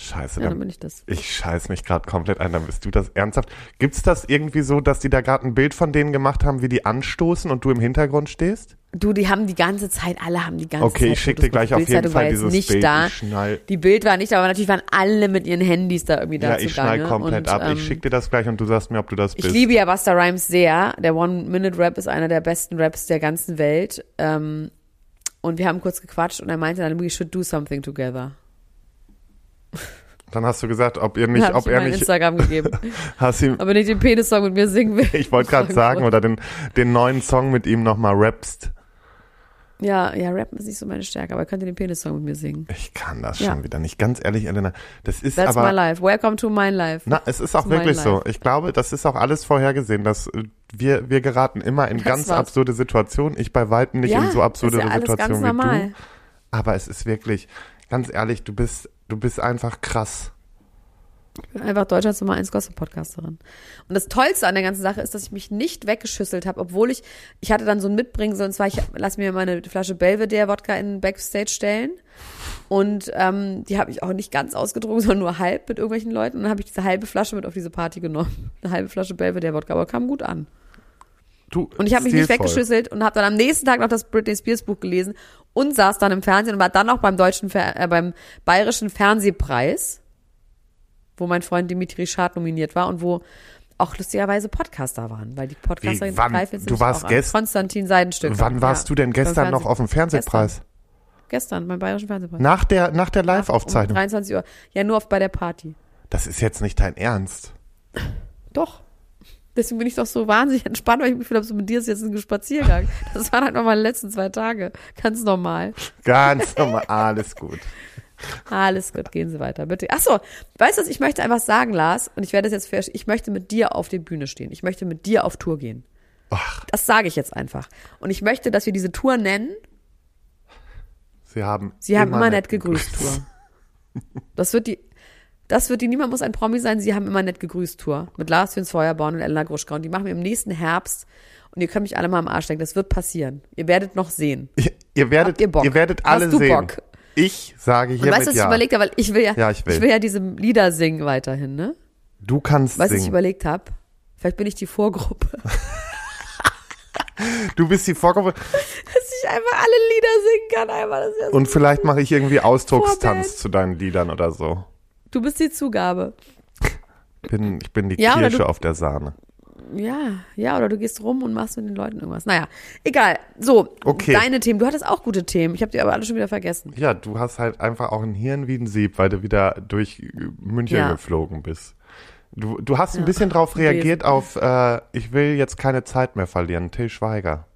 S2: Scheiße,
S3: ja, dann
S2: dann,
S3: bin ich das.
S2: ich scheiß mich gerade komplett ein, dann bist du das ernsthaft. Gibt's das irgendwie so, dass die da gerade ein Bild von denen gemacht haben, wie die anstoßen und du im Hintergrund stehst?
S3: Du, die haben die ganze Zeit, alle haben die ganze Zeit.
S2: Okay, ich schicke dir gleich auf jeden Fall dieses
S3: nicht
S2: Bild.
S3: da.
S2: Ich
S3: Die Bild war nicht da, aber natürlich waren alle mit ihren Handys da irgendwie da
S2: ja, ich schnall komplett
S3: und,
S2: ab.
S3: Ähm,
S2: ich schicke dir das gleich und du sagst mir, ob du das
S3: ich
S2: bist.
S3: liebe ja Busta Rhymes sehr. Der One-Minute-Rap ist einer der besten Raps der ganzen Welt. Ähm, und wir haben kurz gequatscht und er meinte dann, we should do something together.
S2: Dann hast du gesagt, ob ihr nicht, ob
S3: ich
S2: er nicht,
S3: Instagram gegeben.
S2: hast ihm,
S3: Ob er nicht den Penis-Song mit mir singen will.
S2: ich wollte gerade sagen, oder den, den neuen Song mit ihm nochmal rappst.
S3: Ja, ja, Rappen ist nicht so meine Stärke, aber er könnte den Penis-Song mit mir singen.
S2: Ich kann das
S3: Ja.
S2: schon wieder nicht. Ganz ehrlich, Elena, das ist
S3: That's my
S2: aber,
S3: life. Welcome to my life.
S2: na, es ist auch
S3: That's my
S2: wirklich so. Ich glaube, das ist auch alles vorhergesehen, dass äh, wir, wir geraten immer in
S3: Das
S2: ganz
S3: war's.
S2: absurde Situationen. Ich bei Weitem nicht
S3: ja,
S2: in so absurde
S3: ja
S2: Situationen wie
S3: normal.
S2: du. Aber es ist wirklich, ganz ehrlich, du bist, du bist einfach krass.
S3: Ich bin einfach Deutschlands Nummer 1 Gossip-Podcasterin. Und das Tollste an der ganzen Sache ist, dass ich mich nicht weggeschüsselt habe, obwohl ich, ich hatte dann so ein Mitbringsel, und zwar, ich lass mir meine Flasche Belvedere-Wodka in den Backstage stellen. Und ähm, die habe ich auch nicht ganz ausgetrunken, sondern nur halb mit irgendwelchen Leuten. Und dann habe ich diese halbe Flasche mit auf diese Party genommen. Eine halbe Flasche Belvedere-Wodka, aber kam gut an.
S2: Du,
S3: Und ich habe mich nicht weggeschüsselt und habe dann am nächsten Tag noch das Britney Spears Buch gelesen und saß dann im Fernsehen und war dann auch beim deutschen, Fer äh, beim bayerischen Fernsehpreis, wo mein Freund Dimitri Schad nominiert war und wo auch lustigerweise Podcaster waren, weil die Podcaster
S2: Wie, wann?
S3: jetzt
S2: Du warst
S3: auch an.
S2: gest-
S3: Konstantin Seidenstück.
S2: Wann warst du denn gestern noch auf dem Fernsehpreis?
S3: Gestern, beim bayerischen Fernsehpreis.
S2: Nach der, nach der
S3: Um
S2: Live-Aufzeichnung.
S3: 23 Uhr. Ja, nur auf, bei der Party.
S2: Das ist jetzt nicht dein Ernst.
S3: Doch. Deswegen bin ich doch so wahnsinnig entspannt, weil ich mich gefühlt habe, so mit dir ist jetzt ein Spaziergang. Das waren halt noch meine letzten zwei Tage. Ganz normal.
S2: Ganz normal, alles gut.
S3: Alles gut, gehen Sie weiter, bitte. Ach so, weißt du was, ich möchte einfach sagen, Lars, und ich werde das jetzt für, ich möchte mit dir auf der Bühne stehen. Ich möchte mit dir auf Tour gehen.
S2: Ach,
S3: Das sage ich jetzt einfach. Und ich möchte, dass wir diese Tour nennen,
S2: sie haben
S3: Sie haben immer nett gegrüßt Tour. Das wird die, das wird die, niemand muss ein Promi sein, Sie haben immer nett gegrüßt Tour. Mit Lars Jens Feuerborn und Elena Gruschka. Und die machen wir im nächsten Herbst. Und ihr könnt mich alle mal am Arsch lecken. Das wird passieren. Ihr werdet noch sehen.
S2: Ihr, ihr werdet,
S3: ihr
S2: ihr werdet
S3: Hast
S2: alle
S3: du
S2: sehen.
S3: Bock?
S2: Ich sage
S3: Und
S2: hiermit
S3: weißt du, was ich
S2: ja.
S3: überlegt habe? Weil ich will ja,
S2: Ja, ich will.
S3: ja diese Lieder singen weiterhin, ne?
S2: Du kannst
S3: Weißt du, was ich
S2: singen.
S3: überlegt habe? Vielleicht bin ich die Vorgruppe.
S2: Du bist die Vorgruppe.
S3: dass ich einfach alle Lieder singen kann. Ist ja so
S2: Und vielleicht mache ich irgendwie Ausdruckstanz
S3: Vorband.
S2: zu deinen Liedern oder so.
S3: Du bist die Zugabe.
S2: Bin, ich bin die
S3: Ja,
S2: Kirsche
S3: du-
S2: auf der Sahne.
S3: Ja, ja, oder du gehst rum und machst mit den Leuten irgendwas. Naja, egal. So,
S2: Okay.
S3: deine Themen. Du hattest auch gute Themen. Ich habe die aber alle schon wieder vergessen.
S2: Ja, du hast halt einfach auch ein Hirn wie ein Sieb, weil du wieder durch München
S3: Ja.
S2: geflogen bist. Du, du hast ein
S3: Ja,
S2: bisschen drauf reagiert auf, äh, ich will jetzt keine Zeit mehr verlieren, Till Schweiger.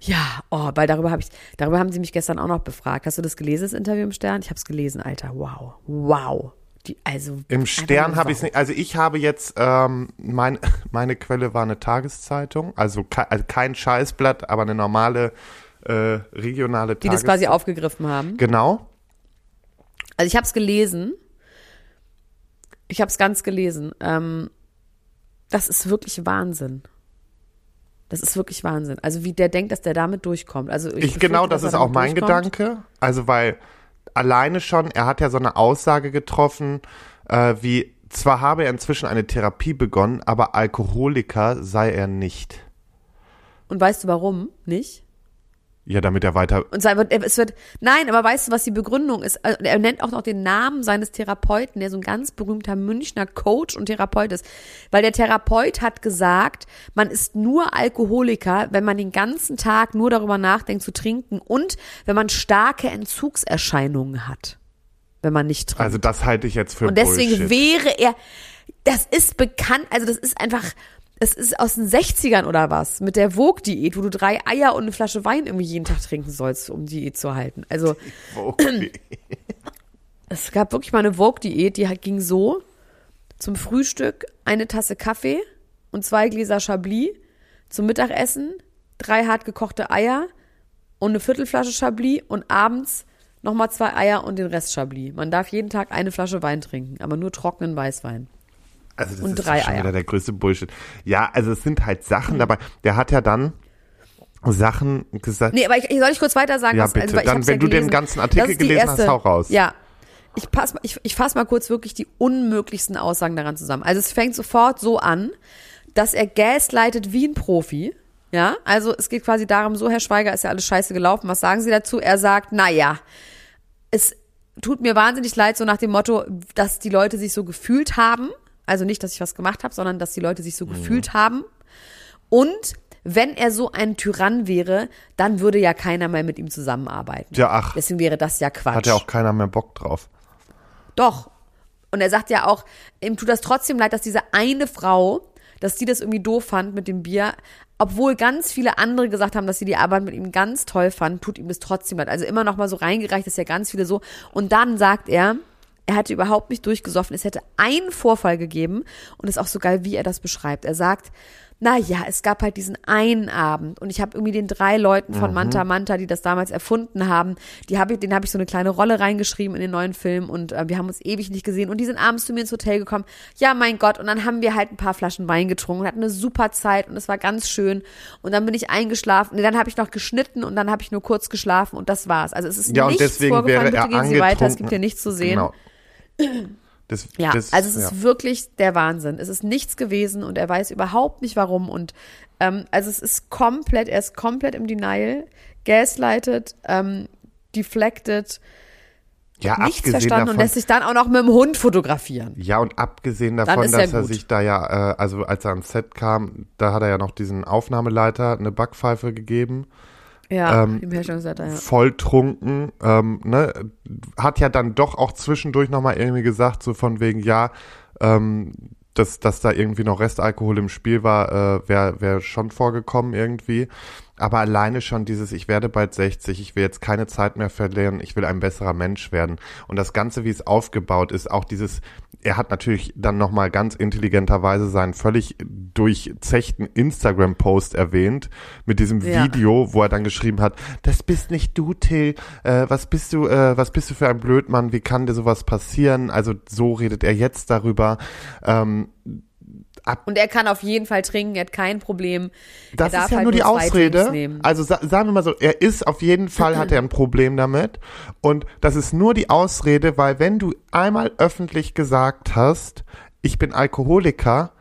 S3: Ja, oh, weil darüber habe ich, darüber haben sie mich gestern auch noch befragt. Hast du das gelesen, das Interview im Stern? Ich habe es gelesen, Alter. Wow, wow. Die, also
S2: Im Stern habe ich es nicht. Also ich habe jetzt, ähm, mein, meine Quelle war eine Tageszeitung, also, ke also kein Scheißblatt, aber eine normale äh, regionale
S3: Die das
S2: Tageszeitung.
S3: quasi aufgegriffen haben.
S2: Genau.
S3: Also ich habe es gelesen. Ich habe es ganz gelesen. Ähm, das ist wirklich Wahnsinn. Das ist wirklich Wahnsinn. Also wie der denkt, dass der damit durchkommt. Also ich,
S2: Ich, genau, das ist auch mein. Gedanke. Also weil alleine schon, er hat ja so eine Aussage getroffen, äh, wie zwar habe er inzwischen eine Therapie begonnen, aber Alkoholiker sei er nicht.
S3: Und weißt du warum? Nicht?
S2: Ja, damit er weiter.
S3: Und sei- wird- es wird, nein, aber weißt du, was die Begründung ist? Also, Er nennt auch noch den Namen seines Therapeuten, der so ein ganz berühmter Münchner Coach und Therapeut ist. Weil der Therapeut hat gesagt, man ist nur Alkoholiker, wenn man den ganzen Tag nur darüber nachdenkt zu trinken und wenn man starke Entzugserscheinungen hat. Wenn man nicht trinkt.
S2: Also das halte ich jetzt für
S3: Und deswegen
S2: Bullshit.
S3: wäre er, das ist bekannt, also das ist einfach, das ist aus den 60ern oder was, mit der Vogue-Diät, wo du drei Eier und eine Flasche Wein irgendwie jeden Tag trinken sollst, um Diät zu halten. Also
S2: Okay.
S3: es gab wirklich mal eine Vogue-Diät, die ging so, zum Frühstück eine Tasse Kaffee und zwei Gläser Chablis, zum Mittagessen drei hart gekochte Eier und eine Viertelflasche Chablis und abends nochmal zwei Eier und den Rest Chablis. Man darf jeden Tag eine Flasche Wein trinken, aber nur trockenen Weißwein.
S2: Also das
S3: Und
S2: ist
S3: drei
S2: schon
S3: Eier.
S2: wieder der größte Bullshit. Ja, also es sind halt Sachen dabei. Der hat ja dann Sachen gesagt.
S3: Nee, aber ich, soll ich kurz weiter sagen?
S2: Ja,
S3: was,
S2: bitte.
S3: Also, weil ich
S2: Dann, wenn
S3: ja
S2: du den ganzen Artikel
S3: ist
S2: gelesen hast, hau raus.
S3: Ja. Ich, pass, mal- ich, ich fasse mal kurz wirklich die unmöglichsten Aussagen daran zusammen. Also es fängt sofort so an, dass er gaslightet wie ein Profi. Ja, also es geht quasi darum, so Herr Schweiger ist ja alles scheiße gelaufen. Was sagen Sie dazu? Er sagt, naja, es tut mir wahnsinnig leid, so nach dem Motto, dass die Leute sich so gefühlt haben. Also nicht, dass ich was gemacht habe, sondern dass die Leute sich so
S2: Mhm.
S3: gefühlt haben. Und wenn er so ein Tyrann wäre, dann würde ja keiner mehr mit ihm zusammenarbeiten.
S2: Ja, ach.
S3: Deswegen wäre das ja Quatsch.
S2: Hat ja auch keiner mehr Bock drauf.
S3: Doch. Und er sagt ja auch, ihm tut das trotzdem leid, dass diese eine Frau, dass die das irgendwie doof fand mit dem Bier, obwohl ganz viele andere gesagt haben, dass sie die Arbeit mit ihm ganz toll fanden, tut ihm das trotzdem leid. Also immer noch mal so reingereicht, dass ja ganz viele so. Und dann sagt er, er hatte überhaupt nicht durchgesoffen. Es hätte einen Vorfall gegeben und es ist auch so geil, wie er das beschreibt. Er sagt, na ja, es gab halt diesen einen Abend und ich habe irgendwie den drei Leuten von
S2: Mhm.
S3: Manta Manta, die das damals erfunden haben, die habe ich, den habe ich so eine kleine Rolle reingeschrieben in den neuen Film und äh, wir haben uns ewig nicht gesehen und die sind abends zu mir ins Hotel gekommen. Ja, mein Gott, und dann haben wir halt ein paar Flaschen Wein getrunken und hatten eine super Zeit und es war ganz schön und dann bin ich eingeschlafen. Nee, dann habe ich noch geschnitten und dann habe ich nur kurz geschlafen und das war's. Also es ist
S2: Ja, und
S3: nichts
S2: deswegen
S3: vorgefallen.
S2: wäre
S3: Bitte
S2: er
S3: gehen Sie weiter, es gibt hier nichts zu sehen.
S2: Genau. Das,
S3: Ja,
S2: das,
S3: also es
S2: ja.
S3: ist wirklich der Wahnsinn. Es ist nichts gewesen und er weiß überhaupt nicht warum. Und ähm, also es ist komplett, er ist komplett im Denial, gaslighted, ähm, deflected,
S2: ja,
S3: nichts verstanden und
S2: davon,
S3: lässt sich dann auch noch mit dem Hund fotografieren.
S2: Ja, und abgesehen davon,
S3: er
S2: dass er
S3: gut.
S2: sich da ja, äh, also als er ans Set kam, da hat er ja noch diesen Aufnahmeleiter eine Backpfeife gegeben,
S3: Ja,
S2: Ähm,
S3: im Herstellungsleiter, ja.
S2: volltrunken, ähm, ne, hat ja dann doch auch zwischendurch nochmal irgendwie gesagt, so von wegen, ja, ähm, dass, dass da irgendwie noch Restalkohol im Spiel war, äh, wäre wär schon vorgekommen irgendwie. Aber alleine schon dieses, ich werde bald 60, ich will jetzt keine Zeit mehr verlieren, ich will ein besserer Mensch werden. Und das Ganze, wie es aufgebaut ist, auch dieses, er hat natürlich dann nochmal ganz intelligenterweise seinen völlig durchzechten Instagram-Post erwähnt, mit diesem
S3: Ja.
S2: Video, wo er dann geschrieben hat, das bist nicht du, Till, äh, was bist du, äh, was bist du für ein Blödmann, wie kann dir sowas passieren? Also so redet er jetzt darüber. Ähm,
S3: Und er kann auf jeden Fall trinken, er hat kein Problem.
S2: Das
S3: darf
S2: ist ja
S3: halt
S2: nur die Ausrede. Also sa sagen wir mal so, er ist auf jeden Fall hat er ein Problem damit und das ist nur die Ausrede, weil wenn du einmal öffentlich gesagt hast, ich bin Alkoholiker,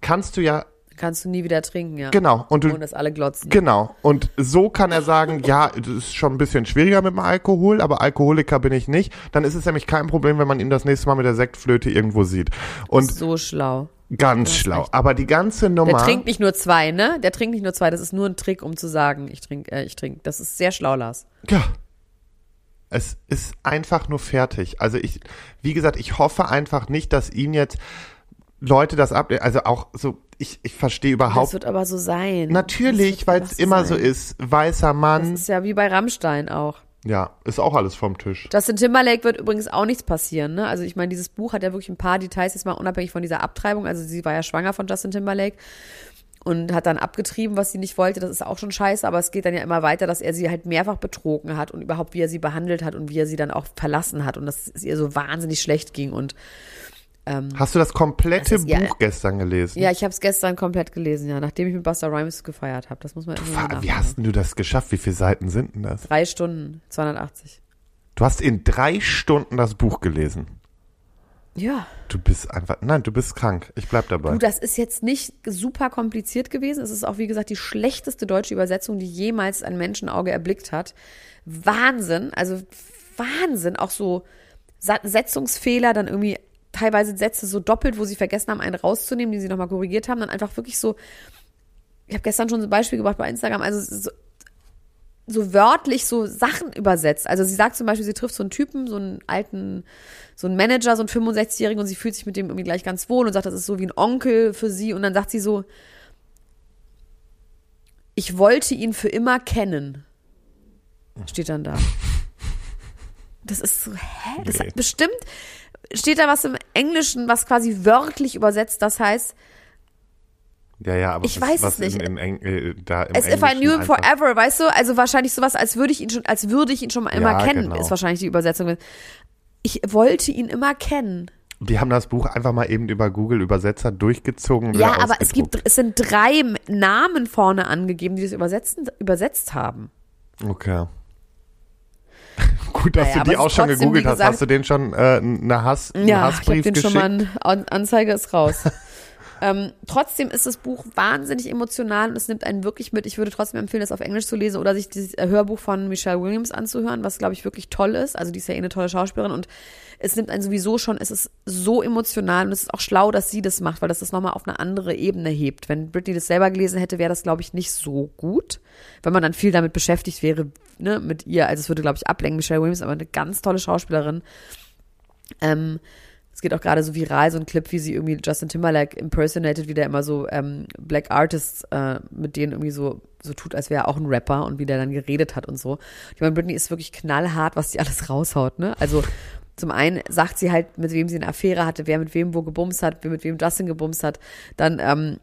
S2: kannst du ja
S3: Kannst du nie wieder trinken, ja.
S2: genau und du
S3: dass alle glotzen.
S2: Genau. Und so kann er sagen, ja, das ist schon ein bisschen schwieriger mit dem Alkohol, aber Alkoholiker bin ich nicht. Dann ist es nämlich kein Problem, wenn man ihn das nächste Mal mit der Sektflöte irgendwo sieht. Und
S3: so schlau.
S2: Ganz schlau.
S3: recht.
S2: Aber die ganze
S3: Der
S2: Nummer.
S3: trinkt nicht nur zwei, ne? Der trinkt nicht nur zwei, das ist nur ein Trick, um zu sagen, ich trinke, äh, ich trinke. Das ist sehr schlau, Lars.
S2: Ja. Es ist einfach nur fertig. Also ich, wie gesagt, ich hoffe einfach nicht, dass ihn jetzt Leute das ab, also auch so, ich, ich verstehe
S3: Das
S2: überhaupt.
S3: wird aber so sein.
S2: Natürlich,
S3: Das
S2: weil es immer so
S3: sein.
S2: ist. Weißer
S3: Das
S2: Mann.
S3: ist ja wie bei Rammstein auch.
S2: Ja, ist auch alles vom Tisch.
S3: Justin Timberlake wird übrigens auch nichts passieren, ne? Also ich meine, dieses Buch hat ja wirklich ein paar Details, jetzt mal unabhängig von dieser Abtreibung. Also sie war ja schwanger von Justin Timberlake und hat dann abgetrieben, was sie nicht wollte. Das ist auch schon scheiße, aber es geht dann ja immer weiter, dass er sie halt mehrfach betrogen hat und überhaupt, wie er sie behandelt hat und wie er sie dann auch verlassen hat und dass es ihr so wahnsinnig schlecht ging. Und
S2: Hast du das komplette
S3: Das ist ja-
S2: Buch gestern gelesen?
S3: ja, ich habe es gestern komplett gelesen, ja, nachdem ich mit Buster Rhymes gefeiert habe. Das muss man immer
S2: Wa- Wie hast denn du das geschafft? Wie viele Seiten sind denn das?
S3: Drei Stunden, 280.
S2: Du hast in drei Stunden das Buch gelesen.
S3: Ja.
S2: Du bist einfach, nein, du bist krank. Ich bleib dabei.
S3: Du, das ist jetzt nicht super kompliziert gewesen. Es ist auch, wie gesagt, die schlechteste deutsche Übersetzung, die jemals ein Menschenauge erblickt hat. Wahnsinn, also Wahnsinn. Auch so Setzungsfehler, dann irgendwie teilweise Sätze so doppelt, wo sie vergessen haben, einen rauszunehmen, die sie nochmal korrigiert haben. Dann einfach wirklich so, ich habe gestern schon so ein Beispiel gebracht bei Instagram, also so, so wörtlich so Sachen übersetzt. Also sie sagt zum Beispiel, sie trifft so einen Typen, so einen alten, so einen Manager, so einen 65-Jährigen und sie fühlt sich mit dem irgendwie gleich ganz wohl und sagt, das ist so wie ein Onkel für sie. Und dann sagt sie so, ich wollte ihn für immer kennen. Steht dann da. Das ist so, hä? Das hat bestimmt, steht da was im Englischen, was quasi wörtlich übersetzt, das heißt,
S2: ja, ja, aber
S3: Ich
S2: was,
S3: weiß
S2: was
S3: es nicht.
S2: In Eng äh, da im
S3: as if I
S2: Englischen
S3: knew him forever, weißt du? Also wahrscheinlich sowas, als würde ich ihn schon, als würde ich ihn schon mal immer
S2: Ja,
S3: kennen,
S2: genau.
S3: ist wahrscheinlich die Übersetzung. Ich wollte ihn immer kennen.
S2: Die haben das Buch einfach mal eben über Google Übersetzer durchgezogen.
S3: Ja, aber es gibt, es sind drei Namen vorne angegeben, die das übersetzen, übersetzt haben.
S2: Okay. Gut, dass
S3: Naja,
S2: du die auch schon
S3: trotzdem,
S2: gegoogelt
S3: wie
S2: hast.
S3: gesagt-
S2: Hast du den schon äh, eine Hass, einen
S3: Ja, ich
S2: Hassbrief
S3: den
S2: geschickt?
S3: schon mal, An Anzeige ist raus. ähm, trotzdem ist das Buch wahnsinnig emotional und es nimmt einen wirklich mit. Ich würde trotzdem empfehlen, das auf Englisch zu lesen oder sich das Hörbuch von Michelle Williams anzuhören, was, glaube ich, wirklich toll ist. Also die ist ja eh eine tolle Schauspielerin und es nimmt einen sowieso schon, es ist so emotional und es ist auch schlau, dass sie das macht, weil das das nochmal auf eine andere Ebene hebt. Wenn Britney das selber gelesen hätte, wäre das, glaube ich, nicht so gut, wenn man dann viel damit beschäftigt wäre, ne, mit ihr. Also es würde, glaube ich, ablenken, Michelle Williams, aber eine ganz tolle Schauspielerin. Ähm, Es geht auch gerade so viral, so ein Clip, wie sie irgendwie Justin Timberlake impersonated, wie der immer so ähm, Black Artists äh, mit denen irgendwie so, so tut, als wäre er auch ein Rapper und wie der dann geredet hat und so. Ich meine, Britney ist wirklich knallhart, was sie alles raushaut, ne? Also zum einen sagt sie halt, mit wem sie eine Affäre hatte, wer mit wem wo gebumst hat, wer mit wem Justin gebumst hat. Dann, ähm,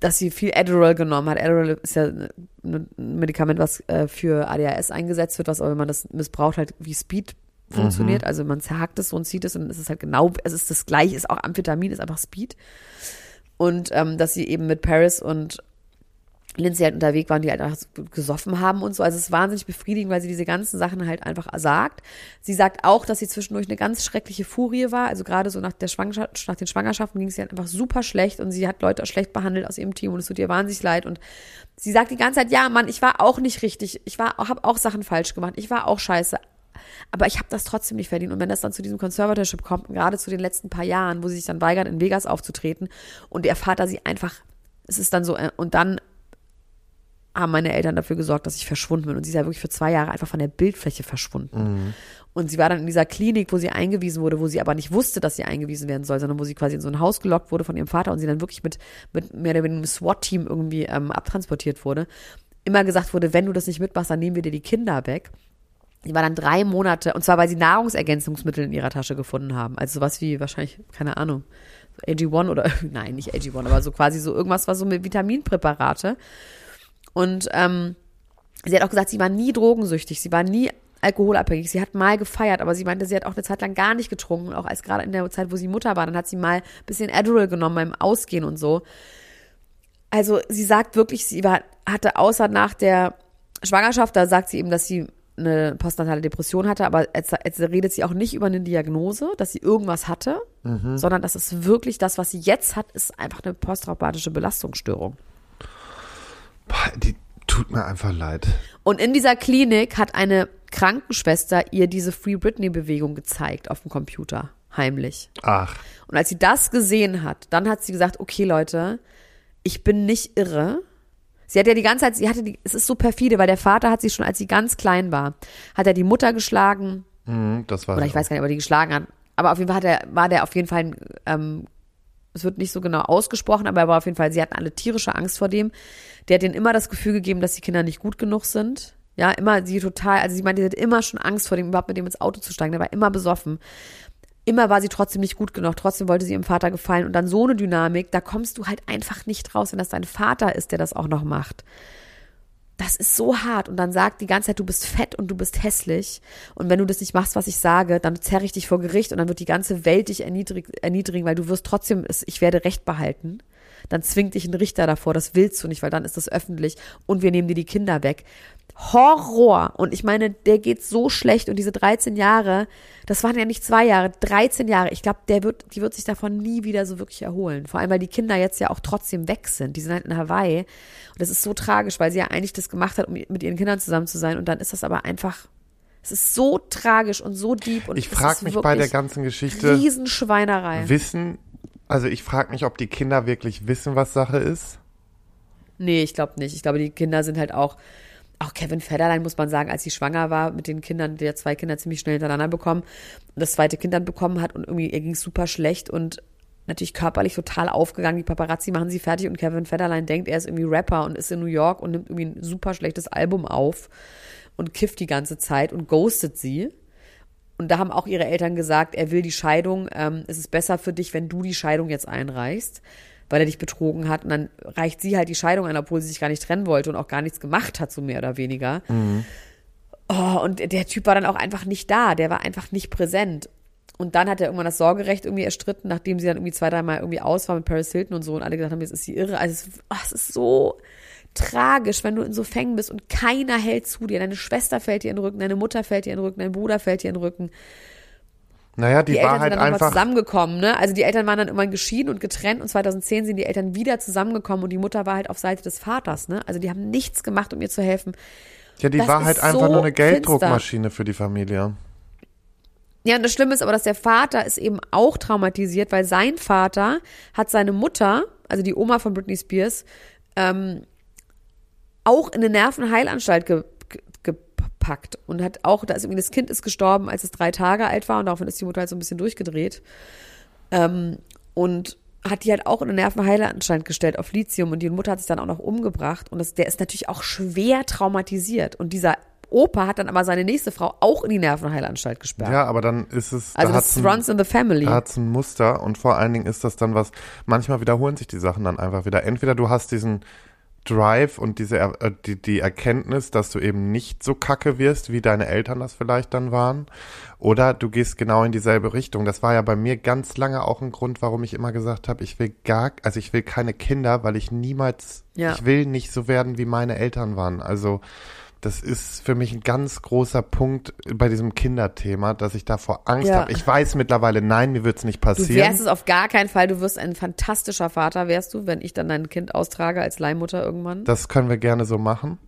S3: dass sie viel Adderall genommen hat. Adderall ist ja ein Medikament, was äh, für ADHS eingesetzt wird, was aber, wenn man das missbraucht, halt wie Speed funktioniert. Also man zerhackt es so und zieht es und dann ist es halt genau, es ist das gleiche, ist auch Amphetamin, ist einfach Speed. Und ähm, dass sie eben mit Paris und Lindsay halt unterwegs waren, die halt einfach gesoffen haben und so. Also es ist wahnsinnig befriedigend, weil sie diese ganzen Sachen halt einfach sagt. Sie sagt auch, dass sie zwischendurch eine ganz schreckliche Furie war. Also gerade so nach der Schwangerschaft, nach den Schwangerschaften ging es ihr halt einfach super schlecht und sie hat Leute schlecht behandelt aus ihrem Team und es tut ihr wahnsinnig leid. Und sie sagt die ganze Zeit, ja, Mann, ich war auch nicht richtig. Ich war, habe auch Sachen falsch gemacht. Ich war auch scheiße. Aber ich habe das trotzdem nicht verdient. Und wenn das dann zu diesem Conservatorship kommt, gerade zu den letzten paar Jahren, wo sie sich dann weigert, in Vegas aufzutreten und ihr Vater sie einfach, es ist dann so, äh, und dann haben meine Eltern dafür gesorgt, dass ich verschwunden bin. Und sie ist ja wirklich für zwei Jahre einfach von der Bildfläche verschwunden.
S2: Mhm.
S3: Und sie war dann in dieser Klinik, wo sie eingewiesen wurde, wo sie aber nicht wusste, dass sie eingewiesen werden soll, sondern wo sie quasi in so ein Haus gelockt wurde von ihrem Vater und sie dann wirklich mit, mit mehr oder weniger einem SWAT-Team irgendwie ähm, abtransportiert wurde. Immer gesagt wurde, wenn du das nicht mitmachst, dann nehmen wir dir die Kinder weg. Die war dann drei Monate, und zwar weil sie Nahrungsergänzungsmittel in ihrer Tasche gefunden haben. Also sowas wie wahrscheinlich, keine Ahnung, AG1 oder, nein, nicht AG1, aber so quasi so irgendwas, was so mit Vitaminpräparate. Und ähm, sie hat auch gesagt, sie war nie drogensüchtig, sie war nie alkoholabhängig. Sie hat mal gefeiert, aber sie meinte, sie hat auch eine Zeit lang gar nicht getrunken. Auch als gerade in der Zeit, wo sie Mutter war, dann hat sie mal ein bisschen Adderall genommen beim Ausgehen und so. Also sie sagt wirklich, sie war, hatte außer nach der Schwangerschaft, da sagt sie eben, dass sie eine postnatale Depression hatte, aber jetzt, jetzt redet sie auch nicht über eine Diagnose, dass sie irgendwas hatte, sondern das ist wirklich das, was sie jetzt hat, ist einfach eine posttraumatische Belastungsstörung.
S2: Die tut mir einfach leid.
S3: Und in dieser Klinik hat eine Krankenschwester ihr diese Free Britney-Bewegung gezeigt auf dem Computer, heimlich.
S2: Ach,
S3: Und als sie das gesehen hat, dann hat sie gesagt, okay Leute, ich bin nicht irre. Sie hat ja die ganze Zeit, sie hatte die, es ist so perfide, weil der Vater hat sie schon, als sie ganz klein war, hat er die Mutter geschlagen,
S2: mhm, das war
S3: oder ich weiß gar nicht, ob er die geschlagen hat, aber auf jeden Fall hat er, war der auf jeden Fall, ähm, es wird nicht so genau ausgesprochen, aber er war auf jeden Fall, sie hatten alle tierische Angst vor dem. Der hat denen immer das Gefühl gegeben, dass die Kinder nicht gut genug sind. Ja, immer sie total, also sie meinte, sie hat immer schon Angst vor dem, überhaupt mit dem ins Auto zu steigen. Der war immer besoffen. Immer war sie trotzdem nicht gut genug, trotzdem wollte sie ihrem Vater gefallen. Und dann so eine Dynamik, da kommst du halt einfach nicht raus, wenn das dein Vater ist, der das auch noch macht. Das ist so hart. Und dann sagt die ganze Zeit, du bist fett und du bist hässlich. Und wenn du das nicht machst, was ich sage, dann zerre ich dich vor Gericht und dann wird die ganze Welt dich erniedrig, erniedrigen, weil du wirst trotzdem, ich werde Recht behalten. Dann zwingt dich ein Richter davor, das willst du nicht, weil dann ist das öffentlich und wir nehmen dir die Kinder weg. Horror. Und ich meine, der geht so schlecht und diese 13 Jahre, das waren ja nicht zwei Jahre, 13 Jahre. Ich glaube, der wird, die wird sich davon nie wieder so wirklich erholen. Vor allem, weil die Kinder jetzt ja auch trotzdem weg sind. Die sind halt in Hawaii. Und das ist so tragisch, weil sie ja eigentlich das gemacht hat, um mit ihren Kindern zusammen zu sein. Und dann ist das aber einfach, es ist so tragisch und so deep. Und
S2: ich frage mich bei der ganzen Geschichte,
S3: Riesenschweinerei.
S2: wissen, also ich frage mich, ob die Kinder wirklich wissen, was Sache ist.
S3: Nee, ich glaube nicht. Ich glaube, die Kinder sind halt auch, auch Kevin Federline muss man sagen, als sie schwanger war mit den Kindern, der zwei Kinder ziemlich schnell hintereinander bekommen und das zweite Kind dann bekommen hat und irgendwie ihr ging super schlecht und natürlich körperlich total aufgegangen. Die Paparazzi machen sie fertig und Kevin Federline denkt, er ist irgendwie Rapper und ist in New York und nimmt irgendwie ein super schlechtes Album auf und kifft die ganze Zeit und ghostet sie. Und da haben auch ihre Eltern gesagt, er will die Scheidung, ähm, es ist besser für dich, wenn du die Scheidung jetzt einreichst, weil er dich betrogen hat. Und dann reicht sie halt die Scheidung ein, obwohl sie sich gar nicht trennen wollte und auch gar nichts gemacht hat, so mehr oder weniger. Oh, und der Typ war dann auch einfach nicht da, der war einfach nicht präsent. Und dann hat er irgendwann das Sorgerecht irgendwie erstritten, nachdem sie dann irgendwie zwei, dreimal irgendwie aus war mit Paris Hilton und so und alle gesagt haben, jetzt ist sie irre. Also es, oh, es ist so tragisch, wenn du in so Fängen bist und keiner hält zu dir. Deine Schwester fällt dir in den Rücken, deine Mutter fällt dir in den Rücken, dein Bruder fällt dir in den Rücken.
S2: Naja, die,
S3: Die, Eltern
S2: halt
S3: sind dann
S2: einfach.
S3: zusammengekommen, ne? Also die Eltern waren dann irgendwann geschieden und getrennt und 2010 sind die Eltern wieder zusammengekommen und die Mutter war halt auf Seite des Vaters, ne? Also die haben nichts gemacht, um ihr zu helfen.
S2: Ja, die
S3: das
S2: war halt einfach
S3: so
S2: nur eine Gelddruckmaschine für die Familie.
S3: Ja, und das Schlimme ist aber, dass der Vater ist eben auch traumatisiert, weil sein Vater hat seine Mutter, also die Oma von Britney Spears, ähm, auch in eine Nervenheilanstalt ge ge ausgepackt und hat auch, da ist irgendwie das Kind ist gestorben, als es drei Tage alt war und daraufhin ist die Mutter halt so ein bisschen durchgedreht. Ähm, und hat die halt auch in eine Nervenheilanstalt gestellt auf Lithium und die Mutter hat sich dann auch noch umgebracht und das, der ist natürlich auch schwer traumatisiert und dieser Opa hat dann aber seine nächste Frau auch in die Nervenheilanstalt gesperrt.
S2: Ja, aber dann ist es.
S3: also
S2: da
S3: das runs in the family.
S2: Da hat es ein Muster und vor allen Dingen ist das dann was, manchmal wiederholen sich die Sachen dann einfach wieder. Entweder du hast diesen Drive und diese äh, die, die Erkenntnis, dass du eben nicht so kacke wirst, wie deine Eltern das vielleicht dann waren, oder du gehst genau in dieselbe Richtung. Das war ja bei mir ganz lange auch ein Grund, warum ich immer gesagt habe, ich will gar, also ich will keine Kinder, weil ich niemals,
S3: Ja.
S2: ich will nicht so werden, wie meine Eltern waren. Also das ist für mich ein ganz großer Punkt bei diesem Kinderthema, dass ich davor Angst
S3: Ja.
S2: habe. Ich weiß mittlerweile, nein, mir wird's nicht
S3: Du
S2: passieren.
S3: wärst es auf gar keinen Fall. Du wirst ein fantastischer Vater, wärst du, wenn ich dann dein Kind austrage als Leihmutter irgendwann.
S2: Das können wir gerne so machen.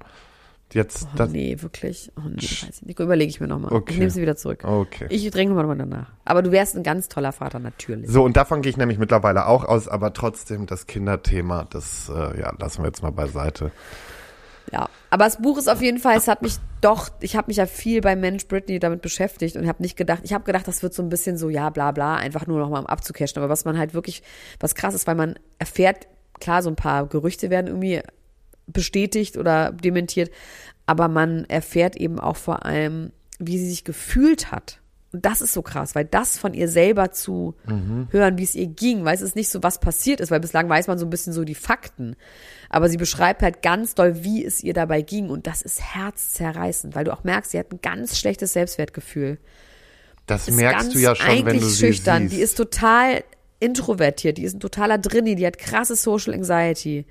S2: Jetzt,
S3: oh, nee, wirklich. Oh nee. Nico, überlege ich mir nochmal.
S2: Okay.
S3: Ich nehme sie wieder zurück.
S2: okay.
S3: Ich mal nochmal danach. Aber du wärst ein ganz toller Vater, natürlich.
S2: So, und davon gehe ich nämlich mittlerweile auch aus, aber trotzdem das Kinderthema, das, äh, ja, lassen wir jetzt mal beiseite.
S3: Aber das Buch ist auf jeden Fall, es hat mich doch, ich habe mich ja viel bei Mensch Britney damit beschäftigt und habe nicht gedacht, ich habe gedacht, das wird so ein bisschen so, ja, bla bla, einfach nur nochmal um abzucashen. Aber was man halt wirklich, was krass ist, weil man erfährt, klar, so ein paar Gerüchte werden irgendwie bestätigt oder dementiert, aber man erfährt eben auch vor allem, wie sie sich gefühlt hat. Und das ist so krass, weil das von ihr selber zu hören, wie es ihr ging, weil es ist nicht so, was passiert ist, weil bislang weiß man so ein bisschen so die Fakten. Aber sie beschreibt halt ganz doll, wie es ihr dabei ging. Und das ist herzzerreißend, weil du auch merkst, sie hat ein ganz schlechtes Selbstwertgefühl.
S2: Das
S3: Ist
S2: merkst du ja schon, wenn
S3: eigentlich
S2: du sie
S3: schüchtern.
S2: siehst.
S3: Die ist total introvertiert, die ist ein totaler Drinni, die hat krasse Social Anxiety.